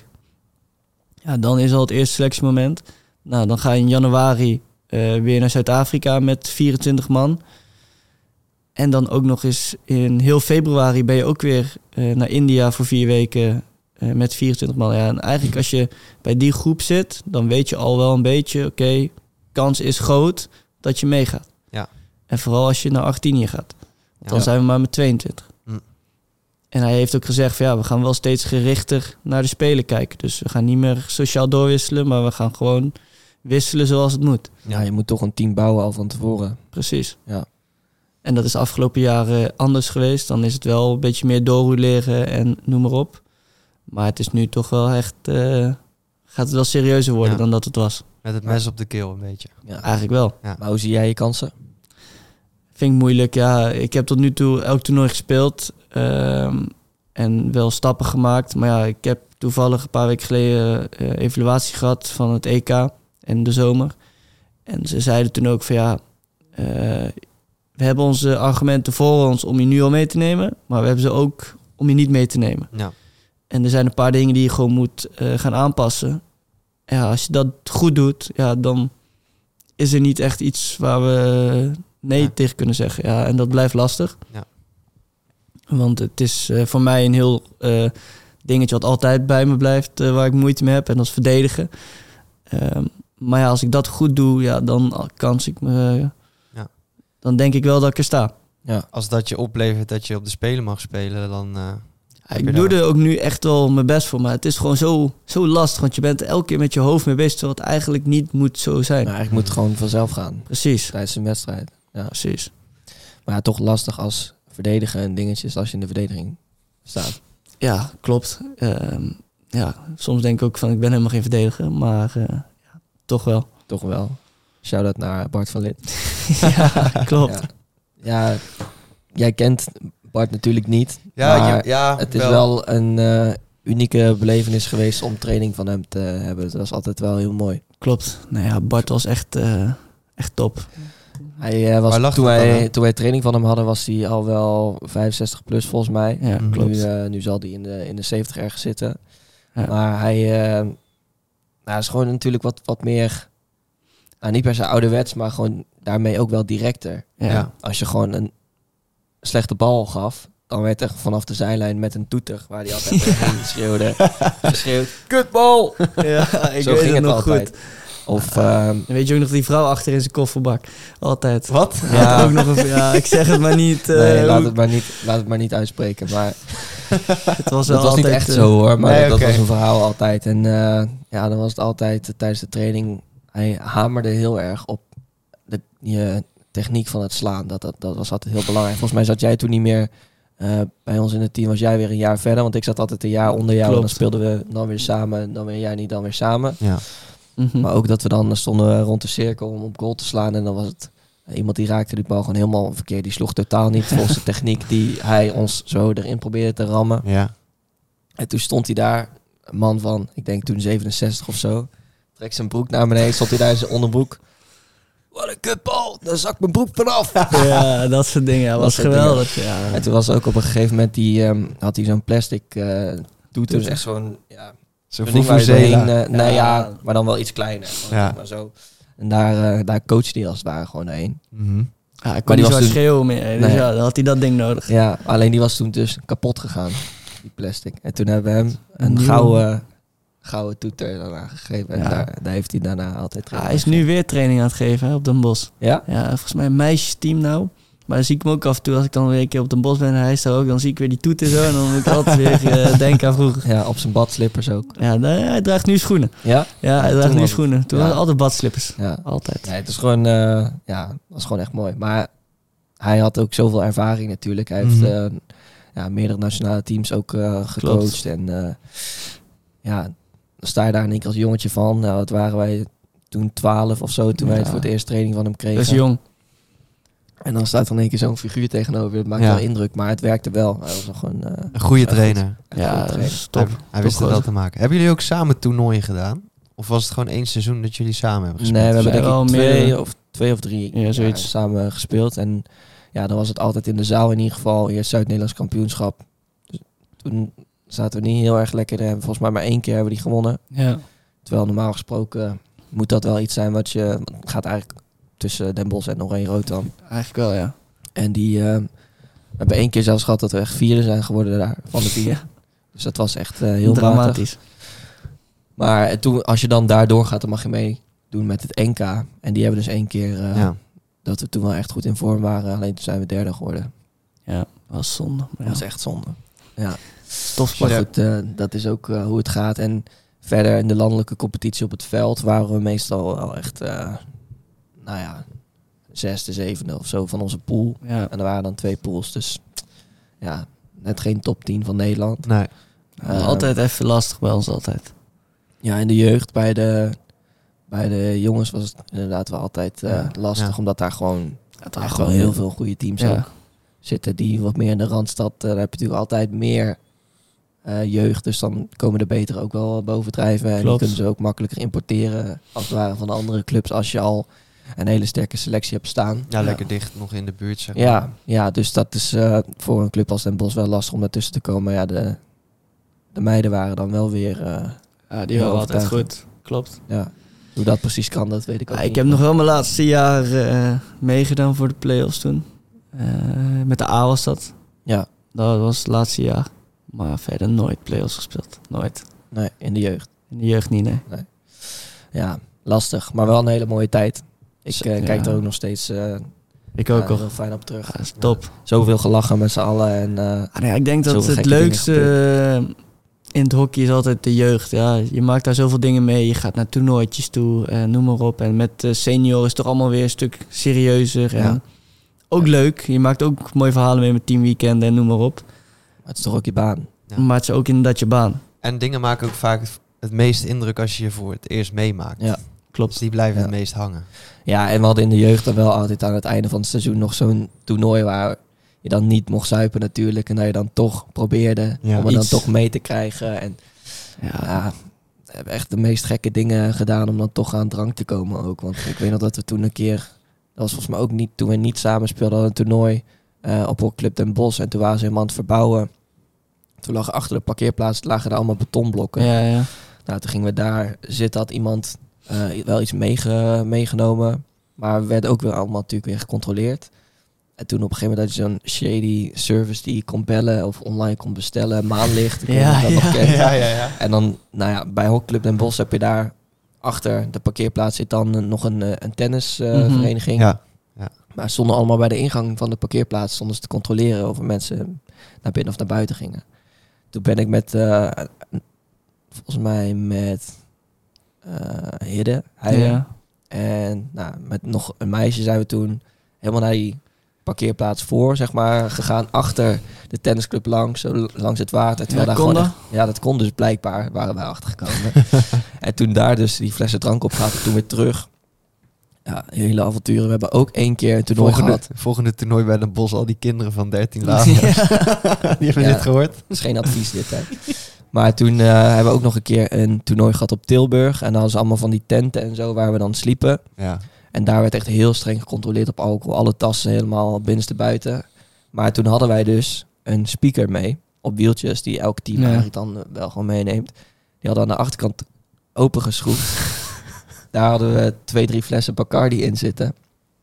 Ja, dan is al het eerste selectiemoment. Nou, dan ga je in januari eh, weer naar Zuid-Afrika met 24 man. En dan ook nog eens in heel februari ben je ook weer eh, naar India voor vier weken eh, met 24 man. Ja, en eigenlijk als je bij die groep zit, dan weet je al wel een beetje... Oké, kans is groot dat je meegaat. Ja. En vooral als je naar Argentinië gaat. Want dan Ja. zijn we maar met 22. En hij heeft ook gezegd van ja, we gaan wel steeds gerichter naar de spelen kijken. Dus we gaan niet meer sociaal doorwisselen, maar we gaan gewoon wisselen zoals het moet. Ja, je moet toch een team bouwen al van tevoren. Precies. Ja. En dat is de afgelopen jaren anders geweest. Dan is het wel een beetje meer doorroleren en noem maar op. Maar het is nu toch wel echt... eh, gaat het wel serieuzer worden Ja. dan dat het was. Met het mes op de keel een beetje. Ja. Eigenlijk wel. Maar hoe zie jij je kansen? Moeilijk. Ja, ik heb tot nu toe elk toernooi gespeeld. ehm, en wel stappen gemaakt. Maar ja, ik heb toevallig een paar weken geleden eh, evaluatie gehad van het EK in de zomer. En ze zeiden toen ook van ja, eh, we hebben onze argumenten voor ons om je nu al mee te nemen. Maar we hebben ze ook om je niet mee te nemen. Ja. En er zijn een paar dingen die je gewoon moet eh, gaan aanpassen. Ja, als je dat goed doet, ja, dan is er niet echt iets waar we nee Ja. tegen kunnen zeggen. Ja, en dat blijft lastig. Ja. Want het is eh, voor mij een heel eh, dingetje wat altijd bij me blijft, eh, waar ik moeite mee heb. En dat is verdedigen. Ehm, maar ja, als ik dat goed doe, ja, dan kans ik me. Ja. Dan denk ik wel dat ik er sta. Ja. Als dat je oplevert dat je op de Spelen mag spelen, dan... eh, Ja, ik doe daar- er ook nu echt wel mijn best voor, maar het is gewoon zo, zo lastig. Want je bent elke keer met je hoofd mee bezig, terwijl het eigenlijk niet moet zo zijn. Nou, eigenlijk moet het gewoon vanzelf gaan Precies, tijdens een wedstrijd. Ja. precies. Maar ja, toch lastig als verdedigen en dingetjes als je in de verdediging staat. Ja, klopt. Ehm, ja, soms denk ik ook van ik ben helemaal geen verdediger, maar eh, ja, toch wel. Toch wel. Shout-out naar Bart van Lid. [LAUGHS] ja, klopt. Ja. ja, jij kent Bart natuurlijk niet. ja, maar ja, ja, het is wel, een eh, unieke belevenis geweest om training van hem te hebben. Dat was altijd wel heel mooi. Klopt. Nou ja, Bart was echt, eh, echt top. Hij, eh, was, toen, dan wij, toen wij training van hem hadden, was hij al wel 65 plus volgens mij. Ja, Mhm. klopt. Nu, eh, nu zal hij in de, in de 70 ergens zitten. Ja. Maar hij eh, nou, is gewoon natuurlijk wat, wat meer, nou, niet per se ouderwets, maar gewoon daarmee ook wel directer. ja. Ja. Als je gewoon een slechte bal gaf, dan werd er vanaf de zijlijn met een toeter, waar hij altijd [LAUGHS] heen schreeuwde, geschreeuwd, kutbal! [LAUGHS] Ja, ik Zo weet ging het het nog altijd. goed. Of ehm, En weet je ook nog die vrouw achter in zijn kofferbak? Altijd. Wat? Ja, ook nog een, ja, ik zeg het maar niet. eh, nee, laat hoe- het, maar niet, laat het maar niet uitspreken. Maar [LAUGHS] het was wel dat was niet altijd, echt eh, zo hoor, maar nee, dat, was een verhaal altijd. En eh, ja, dan was het altijd eh, tijdens de training, hij hamerde heel erg op de je techniek van het slaan. Dat, dat, dat was altijd heel belangrijk. Volgens mij zat jij toen niet meer eh, bij ons in het team, was jij weer een jaar verder. Want ik zat altijd een jaar onder jou en dan speelden we dan weer samen, dan weer jij niet, dan weer samen. Ja. Mhm. Maar ook dat we dan stonden rond de cirkel om op goal te slaan. En dan was het eh, iemand die raakte die bal gewoon helemaal verkeerd. Die sloeg totaal niet volgens de [LAUGHS] techniek die hij ons zo erin probeerde te rammen. Ja. En toen stond hij daar, een man van, ik denk toen 67 of zo. Trekt zijn broek naar beneden, stond hij daar in zijn onderbroek. Wat een kutbal, daar zakt mijn broek vanaf. [LAUGHS] Ja, dat soort dingen. Dat was dingen. geweldig. Ja. En toen was ook op een gegeven moment, die, ehm, had hij zo'n plastic eh toeter. Dus echt zo'n, ja, Zo'n Vuvuzela. eh, nou Ja. maar dan wel iets kleiner. Zeg Maar zo. En daar, eh, daar coachte hij als het ware gewoon heen. Mhm. Ja, ik Maar kon die niet was zo toen- schreeuwen meer. Dus Nee. ja, dan had hij dat ding nodig. Ja, alleen die was toen dus kapot gegaan, die plastic. En toen hebben we hem een gouden, gouden toeter daarna gegeven. En Ja. daar, daar heeft hij daarna altijd Ja, training hij is nu weer training aan het geven hè, op Den Bosch. gegeven. Ja? Ja, volgens mij een meisjesteam nou. Maar dan zie ik hem ook af en toe, als ik dan weer een keer op de bos ben en hij is daar ook, dan zie ik weer die toeten zo. En dan moet ik [LAUGHS] altijd weer eh, denken aan vroeger. Ja, op zijn badslippers ook. Ja, nee, hij draagt nu schoenen. Ja? Ja, hij toen draagt nu schoenen. Toen ja. was altijd badslippers. Ja. Altijd. Nee, het is gewoon, eh, ja, dat was gewoon echt mooi. Maar hij had ook zoveel ervaring natuurlijk. Hij heeft Mhm. eh, ja, meerdere nationale teams ook gecoacht. En ja, dan sta je daar in één keer als jongetje van. Nou, wat waren wij toen 12 of zo, toen wij voor het eerst training van hem kregen. Dat is jong. En dan staat er in één keer zo'n figuur tegenover. Het maakt Ja. wel indruk, maar het werkte wel. Hij was eh, Een goede trainer. Ja, dat trainer. top. Hij, hij wist het wel te maken. Hebben jullie ook samen toernooien gedaan? Of was het gewoon één seizoen dat jullie samen hebben gespeeld? Nee, we hebben denk ik twee of, twee of drie Ja, zoiets. samen gespeeld. En ja, dan was het altijd in de zaal in ieder geval. Eerst Zuid-Nederlands kampioenschap. Dus toen zaten we niet heel erg lekker. in. Volgens mij maar één keer hebben we die gewonnen. Ja. Terwijl normaal gesproken moet dat wel iets zijn wat je... Gaat eigenlijk tussen Den Bosch en Oranje Rood dan. Eigenlijk wel, ja. En die... eh, we hebben één keer zelfs gehad dat we echt vierde zijn geworden daar van de vier. Dus dat was echt eh, heel matig. dramatisch. Maar eh, toen, als je dan daar doorgaat, dan mag je meedoen met het NK. En die hebben dus één keer eh, ja. dat we toen wel echt goed in vorm waren. Alleen toen zijn we derde geworden. Ja, was zonde. Maar Dat ja. is echt zonde. Ja. Topsport. Maar goed, dat is ook hoe het gaat. En verder in de landelijke competitie op het veld waren we meestal wel echt, nou ja, zesde, zevende of zo van onze pool. Ja. En er waren dan twee pools. Dus ja, net geen top 10 van Nederland. Nee. Eh, altijd even lastig bij ons altijd. Ja, in de jeugd bij de, bij de jongens was het inderdaad wel altijd eh, Ja. lastig. Ja. Omdat daar gewoon echt wel heel veel goede teams Ja. ook zitten. Die wat meer in de Randstad, eh, daar heb je natuurlijk altijd meer eh, jeugd. Dus dan komen de betere ook wel bovendrijven. En die kunnen ze ook makkelijker importeren als het ware van de andere clubs. Als je al een hele sterke selectie hebt staan. Ja, lekker dicht nog in de buurt, zeg maar. Ja, ja dus dat is eh, voor een club als Den Bosch wel lastig om daartussen te komen. Ja, de, de meiden waren dan wel weer... eh, Ja, die waren altijd goed. Klopt. ja, hoe dat precies kan, dat weet ik ook Ja, niet. ik heb nog wel mijn laatste jaar eh, meegedaan voor de play-offs toen. Eh, met de A was dat. Ja, Dat was het laatste jaar. Maar verder nooit play-offs gespeeld. Nooit. nee, in de jeugd. In de jeugd niet, nee. Ja, lastig. Maar wel een hele mooie tijd. Ik eh, kijk ja. er ook nog steeds eh, Ik ook al. heel fijn op terug. Ja, top. Zoveel gelachen met z'n allen. En, eh, Ah, nee, ik denk dat het leukste eh, in het hockey is altijd de jeugd. Ja, je maakt daar zoveel dingen mee. Je gaat naar toernooitjes toe, eh, noem maar op. En met de senioren is het toch allemaal weer een stuk serieuzer. En Ja. ook leuk. Je maakt ook mooie verhalen mee met teamweekenden en noem maar op. maar het is toch ook je baan. Ja. Maar het is ook inderdaad je baan. En dingen maken ook vaak het, het meeste indruk als je je voor het eerst meemaakt. Ja, Dus Klopt. die blijven Ja. het meest hangen. Ja, en we hadden in de jeugd dan wel altijd aan het einde van het seizoen nog zo'n toernooi waar je dan niet mocht zuipen natuurlijk. En dat je dan toch probeerde Ja. om er dan toch mee te krijgen. En Ja, ja, we hebben echt de meest gekke dingen gedaan om dan toch aan drank te komen ook. Want ik weet nog dat we toen een keer, dat was volgens mij ook niet toen we niet samen speelden, hadden een toernooi eh, op Club Den Bosch. En toen waren ze helemaal aan het verbouwen. Toen lag achter de parkeerplaats lagen er allemaal betonblokken. ja, ja. Nou, toen gingen we daar zitten, had iemand eh, wel iets meege- meegenomen. Maar we werden ook weer allemaal natuurlijk weer gecontroleerd. En toen op een gegeven moment had je zo'n shady service die je kon bellen of online kon bestellen. Maanlicht. Ja, nog ja, ja, ja. En dan, nou ja, bij Hockclub Den Bosch heb je daar achter de parkeerplaats zit dan nog een, eh, een tennisvereniging. Ja. Maar ze stonden allemaal bij de ingang van de parkeerplaats stonden ze te controleren of er mensen naar binnen of naar buiten gingen. Toen ben ik met, eh, volgens mij met Hidde, hij ja. en nou, met nog een meisje zijn we toen helemaal naar die parkeerplaats voor, zeg maar, gegaan achter de tennisclub langs, zo langs het water. Terwijl Ja, daar gewoon echt- ja, dat kon dus blijkbaar, waren wij achtergekomen. [LAUGHS] en toen daar dus die flessen drank op en toen weer terug. Ja, hele avonturen. We hebben ook één keer een toernooi Volgende, gehad. volgende toernooi bij Den Bos, al die kinderen van 13 [LAUGHS] later. [LAUGHS] die hebben Ja. dit gehoord. Dat is geen advies dit, hè. Maar toen eh, hebben we ook nog een keer een toernooi gehad op Tilburg. En dan hadden ze allemaal van die tenten en zo waar we dan sliepen. Ja. En daar werd echt heel streng gecontroleerd op alcohol. Alle tassen helemaal binnenste buiten. Maar toen hadden wij dus een speaker mee op wieltjes, die elk team Ja. eigenlijk dan wel gewoon meeneemt. Die hadden aan de achterkant opengeschroefd. [LAUGHS] daar hadden we twee, drie flessen Bacardi in zitten.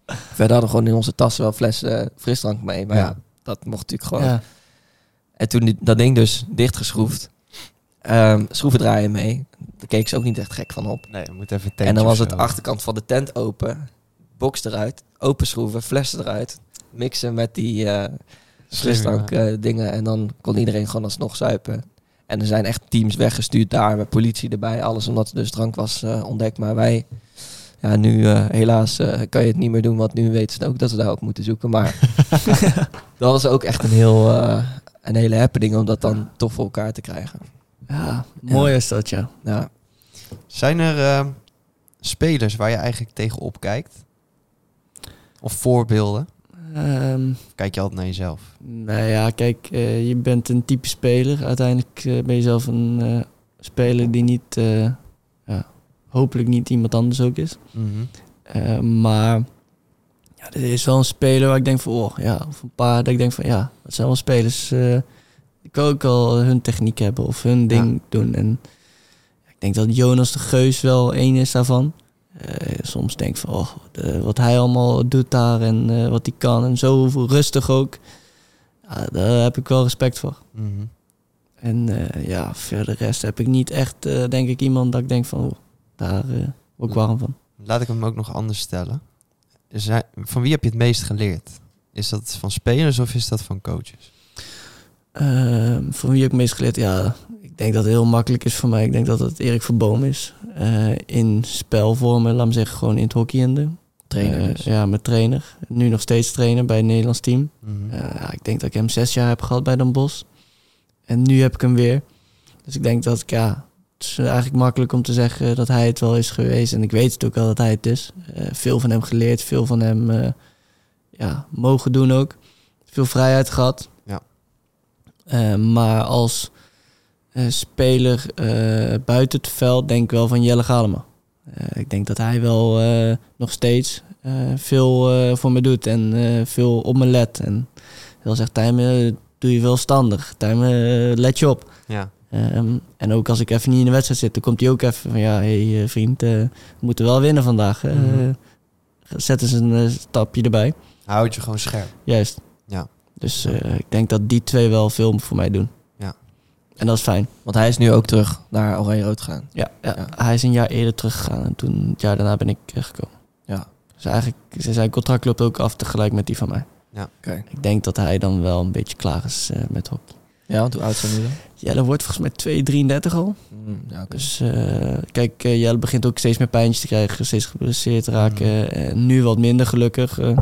Verder hadden we gewoon in onze tassen wel flessen frisdrank mee. Maar ja, Ja. dat mocht natuurlijk gewoon. Ja. En toen dat ding dus dichtgeschroefd. Ehm schroeven draaien mee. Daar keek ze ook niet echt gek van op. Nee, je moet even En dan was het achter. achterkant van de tent open. Box eruit. Open schroeven. Flessen eruit. mixen met die Slim, frisdrank eh, dingen. En dan kon iedereen gewoon alsnog zuipen. En er zijn echt teams weggestuurd daar met politie erbij. Alles omdat er dus drank was eh, ontdekt. Maar wij, ja, nu helaas kan je het niet meer doen. Want nu weten ze ook dat ze daar ook moeten zoeken. Maar [LAUGHS] [LAUGHS] dat was ook echt een, heel, een hele happening om dat dan toch voor elkaar te krijgen. Ja, mooi is dat, ja. Ja, Zijn er eh, spelers waar je eigenlijk tegenop kijkt? Of voorbeelden? Ehm, Kijk je altijd naar jezelf? nou ja, kijk, eh, je bent een type speler. Uiteindelijk eh, ben je zelf een eh, speler die niet, ja, hopelijk niet iemand anders ook is. Mhm. Maar ja, er is wel een speler waar ik denk van, oh ja, of een paar dat ik denk van, ja, dat zijn wel spelers. Eh ik wil ook al hun techniek hebben of hun ding doen. En ik denk dat Jonas de Geus wel één is daarvan. Eh, soms denk ik van, oh, de- wat hij allemaal doet daar en eh, wat hij kan en zo rustig ook. Ja, daar heb ik wel respect voor. Mhm. En eh, ja, verder de rest heb ik niet echt, eh, denk ik, iemand dat ik denk van, oh, daar eh word ik warm van. Laat ik hem ook nog anders stellen. Zijn, van wie heb je het meest geleerd? Is dat van spelers of is dat van coaches? Ehm, van wie heb ik meest geleerd? Ja, ik denk dat het heel makkelijk is voor mij. Ik denk dat het Erik Verboom is. Eh, in spelvormen, laat me zeggen, gewoon in het hockeyende. trainer Eh, dus. ja, met trainer. Nu nog steeds trainer bij het Nederlands team. Mhm. Eh, ja, ik denk dat ik hem zes jaar heb gehad bij Den Bosch. En nu heb ik hem weer. Dus ik denk dat ik, ja, het is eigenlijk makkelijk om te zeggen dat hij het wel is geweest. En ik weet het ook wel dat hij het is. Eh, veel van hem geleerd, veel van hem ja, mogen doen ook. Veel vrijheid gehad. Eh, maar als eh, speler eh, buiten het veld denk ik wel van Jelle Galema. Ik denk dat hij wel nog steeds veel voor me doet en veel op me let. En heel zegt, Tijmen, doe je wel standig. Tijmen, let je op. Ja. Ehm, en ook als ik even niet in de wedstrijd zit, dan komt hij ook even van... Ja, hé hey, vriend, we moeten wel winnen vandaag. Mhm. Zet eens een stapje erbij. Hij houdt je gewoon scherp. Juist. Ja. Dus eh, ik denk dat die twee wel veel voor mij doen. Ja. En dat is fijn. Want hij is nu ook terug naar Oranje Rood gegaan. Ja, ja, Ja. hij is een jaar eerder teruggegaan en toen, het jaar daarna ben ik eh, gekomen. Ja. Dus eigenlijk, zijn contract loopt ook af tegelijk met die van mij. Oké. Ik denk dat hij dan wel een beetje klaar is eh, met hockey. Ja, want hoe oud zijn jullie? Jelle wordt volgens mij 2,33 al. Mm, ja. Dus eh, kijk, Jelle begint ook steeds meer pijntjes te krijgen, steeds geblesseerd te raken. En nu wat minder gelukkig, eh,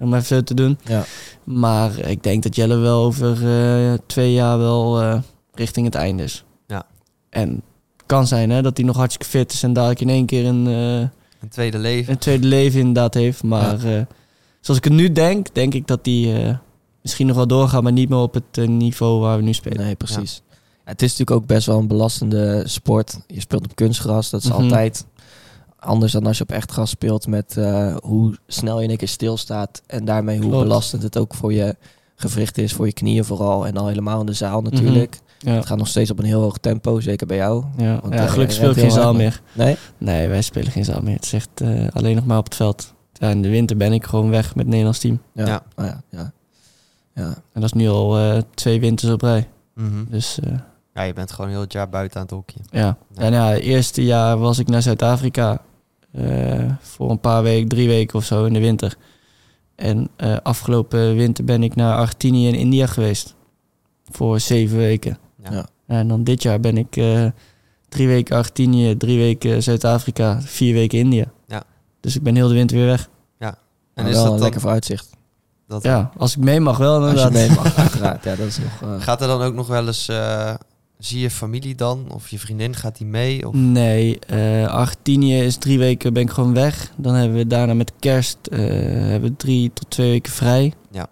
om even zo te doen. Ja. Maar ik denk dat Jelle wel over eh, twee jaar wel eh, richting het einde is. Ja. En het kan zijn hè, dat hij nog hartstikke fit is en dadelijk in één keer een, eh, Een tweede leven. een tweede leven inderdaad heeft. Maar zoals ik het nu denk, denk ik dat hij misschien nog wel doorgaat, maar niet meer op het niveau waar we nu spelen. Nee, precies. Ja, het is natuurlijk ook best wel een belastende sport. Je speelt op kunstgras, dat is Mhm. altijd anders dan als je op echt gras speelt met eh, hoe snel je in één keer stilstaat en daarmee hoe Klopt. belastend het ook voor je gewrichten is, voor je knieën vooral en al helemaal in de zaal natuurlijk. Ja, Het gaat nog steeds op een heel hoog tempo, zeker bij jou. ja. Want, ja eh, gelukkig je speel ik rent geen zaal meer. Nee? Nee, wij spelen geen zaal meer. Het is echt eh, alleen nog maar op het veld. Ja, in de winter ben ik gewoon weg met het Nederlands team. Ja. Ja. Oh ja, ja. ja. En dat is nu al eh, twee winters op rij. Mhm. Dus eh, Ja, je bent gewoon heel het jaar buiten aan het ja. Ja. En ja, het eerste jaar was ik naar Zuid-Afrika. Eh, voor een paar weken, drie weken of zo in de winter. En eh, afgelopen winter ben ik naar Argentinië en India geweest. Voor zeven weken. Ja. Ja. En dan dit jaar ben ik eh, drie weken Argentinië, drie weken Zuid-Afrika, vier weken India. Ja. Dus ik ben heel de winter weer weg. En Maar is wel dat een dan, lekker vooruitzicht. dat, Ja, als ik mee mag wel Als je mee mag, [LAUGHS] uiteraard. Ja, dat is nog... eh, Gaat er dan ook nog wel eens... eh, zie je familie dan? Of je vriendin, gaat die mee? Of, Nee, eh Argentinië is drie weken ben ik gewoon weg. Dan hebben we daarna met kerst eh, hebben we drie tot twee weken vrij. Ja.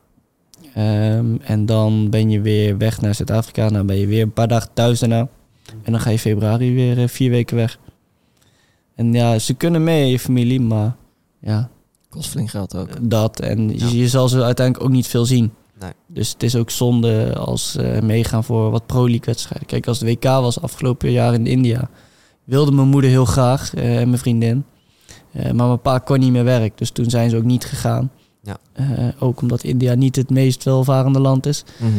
Ehm, en dan ben je weer weg naar Zuid-Afrika. Dan ben je weer een paar dagen thuis daarna. En dan ga je februari weer eh, vier weken weg. En ja, ze kunnen mee, je familie, maar ja, kost flink geld ook. dat. En Ja. je, je zal ze uiteindelijk ook niet veel zien. Nee. Dus het is ook zonde als ze meegaan voor wat pro-league wedstrijden. Kijk, als de WK was afgelopen jaar in India, wilde mijn moeder heel graag eh, en mijn vriendin. Eh, maar mijn pa kon niet meer werk, dus toen zijn ze ook niet gegaan. Ja. Ook omdat India niet het meest welvarende land is. Mhm.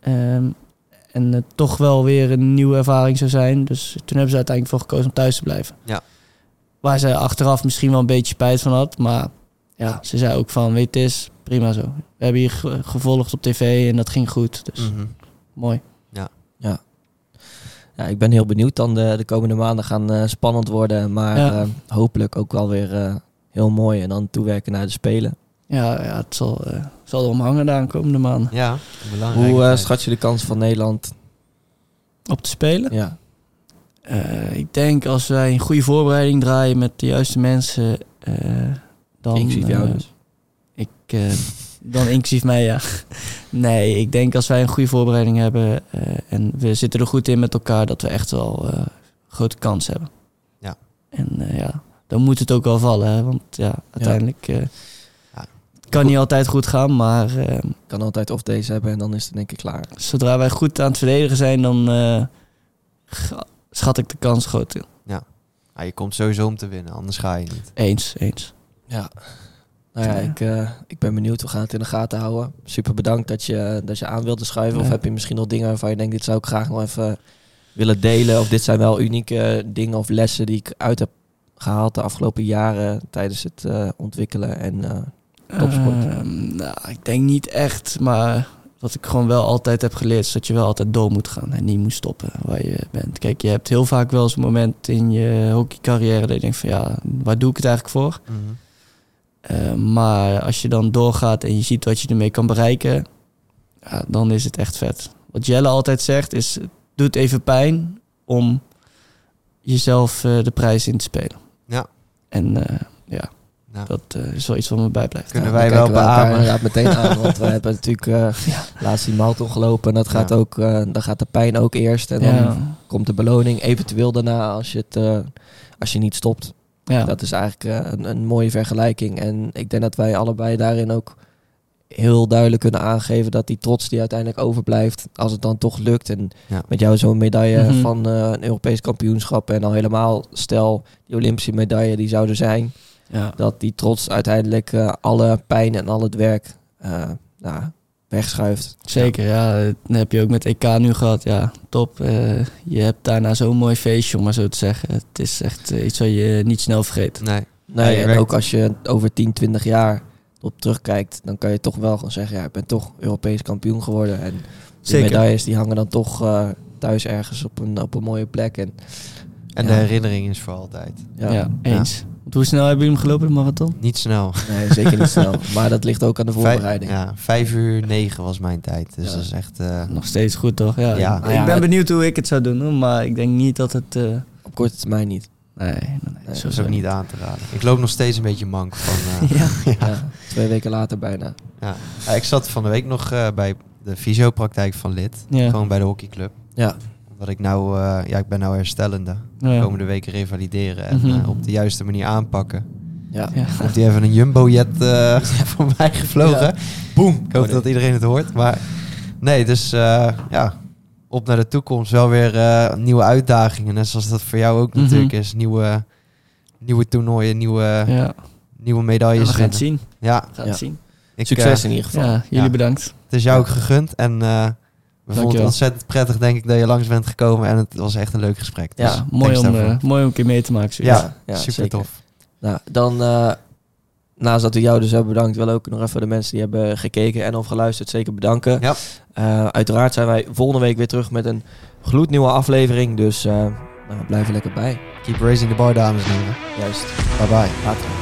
Ehm, en het toch wel weer een nieuwe ervaring zou zijn. Dus toen hebben ze uiteindelijk voor gekozen om thuis te blijven. Ja. Waar ze achteraf misschien wel een beetje spijt van had. Maar ja, ze zei ook van, weet het is, prima zo. We hebben hier ge- gevolgd op tv en dat ging goed. Dus Mhm. mooi. Ja, ik ben heel benieuwd dan. De, de komende maanden gaan eh, spannend worden. Maar Ja. eh, hopelijk ook wel weer eh, heel mooi. En dan toewerken naar de Spelen. Ja, ja het zal, eh, zal erom hangen de komende maanden. Ja, belangrijk. Hoe eh, schat je de kans van Nederland? Op te spelen. Ja, Eh, ik denk als wij een goede voorbereiding draaien met de juiste mensen, eh, dan... inclusief jou eh, dus. Ik, eh, dan inclusief mij, ja. Nee, ik denk als wij een goede voorbereiding hebben eh, en we zitten er goed in met elkaar, dat we echt wel grote kans hebben. Ja. En ja, dan moet het ook wel vallen, hè, want ja, uiteindelijk Ja. kan niet altijd goed gaan, maar eh, Kan altijd of deze hebben en dan is het denk ik klaar. zodra wij goed aan het verdedigen zijn, dan schat ik de kans groot in. Ah, je komt sowieso om te winnen, anders ga je niet. Eens, eens. Ja. Nou ja, ik, eh, ik ben benieuwd. We gaan het in de gaten houden. Super bedankt dat je, dat je aan wilde schuiven. Of heb je misschien nog dingen waarvan je denkt, dit zou ik graag nog even willen delen? Of dit zijn wel unieke dingen of lessen die ik uit heb gehaald de afgelopen jaren tijdens het eh, ontwikkelen. En eh, Topsport. Ehm, nou, ik denk niet echt, maar wat ik gewoon wel altijd heb geleerd... is dat je wel altijd door moet gaan en niet moet stoppen waar je bent. Kijk, je hebt heel vaak wel eens een moment in je hockeycarrière... dat je denkt van ja, waar doe ik het eigenlijk voor? Mhm. Eh, maar als je dan doorgaat en je ziet wat je ermee kan bereiken... Ja, dan is het echt vet. Wat Jelle altijd zegt is, doet even pijn om jezelf eh, de prijs in te spelen. Ja. En eh, ja, Nou, dat eh, is wel iets wat me bijblijft. Kunnen ja, wij wel beamen. inderdaad meteen aan. Want we [LAUGHS] hebben natuurlijk eh, [LAUGHS] laatst die marathon gelopen. En dat gaat Ja. ook, eh, dan gaat de pijn ook eerst. En dan Ja. komt de beloning eventueel daarna als je, het, eh, als je niet stopt. Ja. Dat is eigenlijk eh, een, een mooie vergelijking. En ik denk dat wij allebei daarin ook heel duidelijk kunnen aangeven dat die trots die uiteindelijk overblijft, als het dan toch lukt. En Ja. met jou zo'n medaille Mhm. van eh, een Europees kampioenschap en al helemaal stel die Olympische medaille die zouden zijn, ja. dat die trots uiteindelijk eh, alle pijn en al het werk nou, wegschuift. Zeker, ja. Dat heb je ook met EK nu gehad. Ja, top. Eh, je hebt daarna zo'n mooi feestje, om maar zo te zeggen. Het is echt eh, iets wat je niet snel vergeet. nee. Nee, en werkt- ook als je over 10, 20 jaar op terugkijkt, dan kan je toch wel gewoon zeggen, ja, ik ben toch Europees kampioen geworden. En die Zeker. medailles die hangen dan toch eh, thuis ergens op een, op een mooie plek. En, En Ja. de herinnering is voor altijd. ja, Ja, eens. Want hoe snel hebben jullie hem gelopen, de marathon? Niet snel. Nee, zeker niet snel. [LAUGHS] Maar dat ligt ook aan de Vijf, voorbereiding. ja, vijf uur negen was mijn tijd. Dus Ja. dat is echt... eh, Nog steeds goed, toch? Ja. Ja. Ik Nou ben benieuwd hoe ik het zou doen, hoor, maar ik denk niet dat het... eh, Op korte termijn niet. Nee, nee, dat zo is ook niet aan te raden. Ik loop nog steeds een beetje mank van... eh, [LAUGHS] [LAUGHS] Ja. Ja. twee weken later bijna. ja. Ik zat van de week nog eh, bij de fysiopraktijk van lid. Ja. Gewoon bij de hockeyclub. Ja, Omdat ik nou... eh, ja, ik ben nou herstellende. Ja. Komende weken revalideren. En Mhm. eh, op de juiste manier aanpakken. ja. Ja. Komt die even een jumbo-jet eh [LAUGHS] voorbij gevlogen. Ja. Boom! Ik hoop dat iedereen het hoort. Maar nee, dus eh, ja, op naar de toekomst. Wel weer eh, nieuwe uitdagingen. Net zoals dat voor jou ook Mhm. natuurlijk is. Nieuwe, nieuwe toernooien, nieuwe, Ja. nieuwe Ja, medailles. we gaan het zien. Ja, We gaan Ja. het zien. ik, Succes in ieder geval. Ja, jullie Ja. bedankt. het is jou ook gegund. En eh, we vonden het Dankjewel. ontzettend prettig, denk ik, dat je langs bent gekomen. En het was echt een leuk gesprek. Dus Ja, mooi thanks om, eh, mooi om een keer mee te maken. ja, zoiets. ja, super zeker. tof. Nou, dan eh, naast dat we jou dus hebben bedankt, wil ook nog even de mensen die hebben gekeken en of geluisterd zeker bedanken. Ja. Eh, uiteraard zijn wij volgende week weer terug met een gloednieuwe aflevering, dus eh nou, blijf er lekker bij. Keep raising the bar, dames en heren. Juist. Bye bye. Later.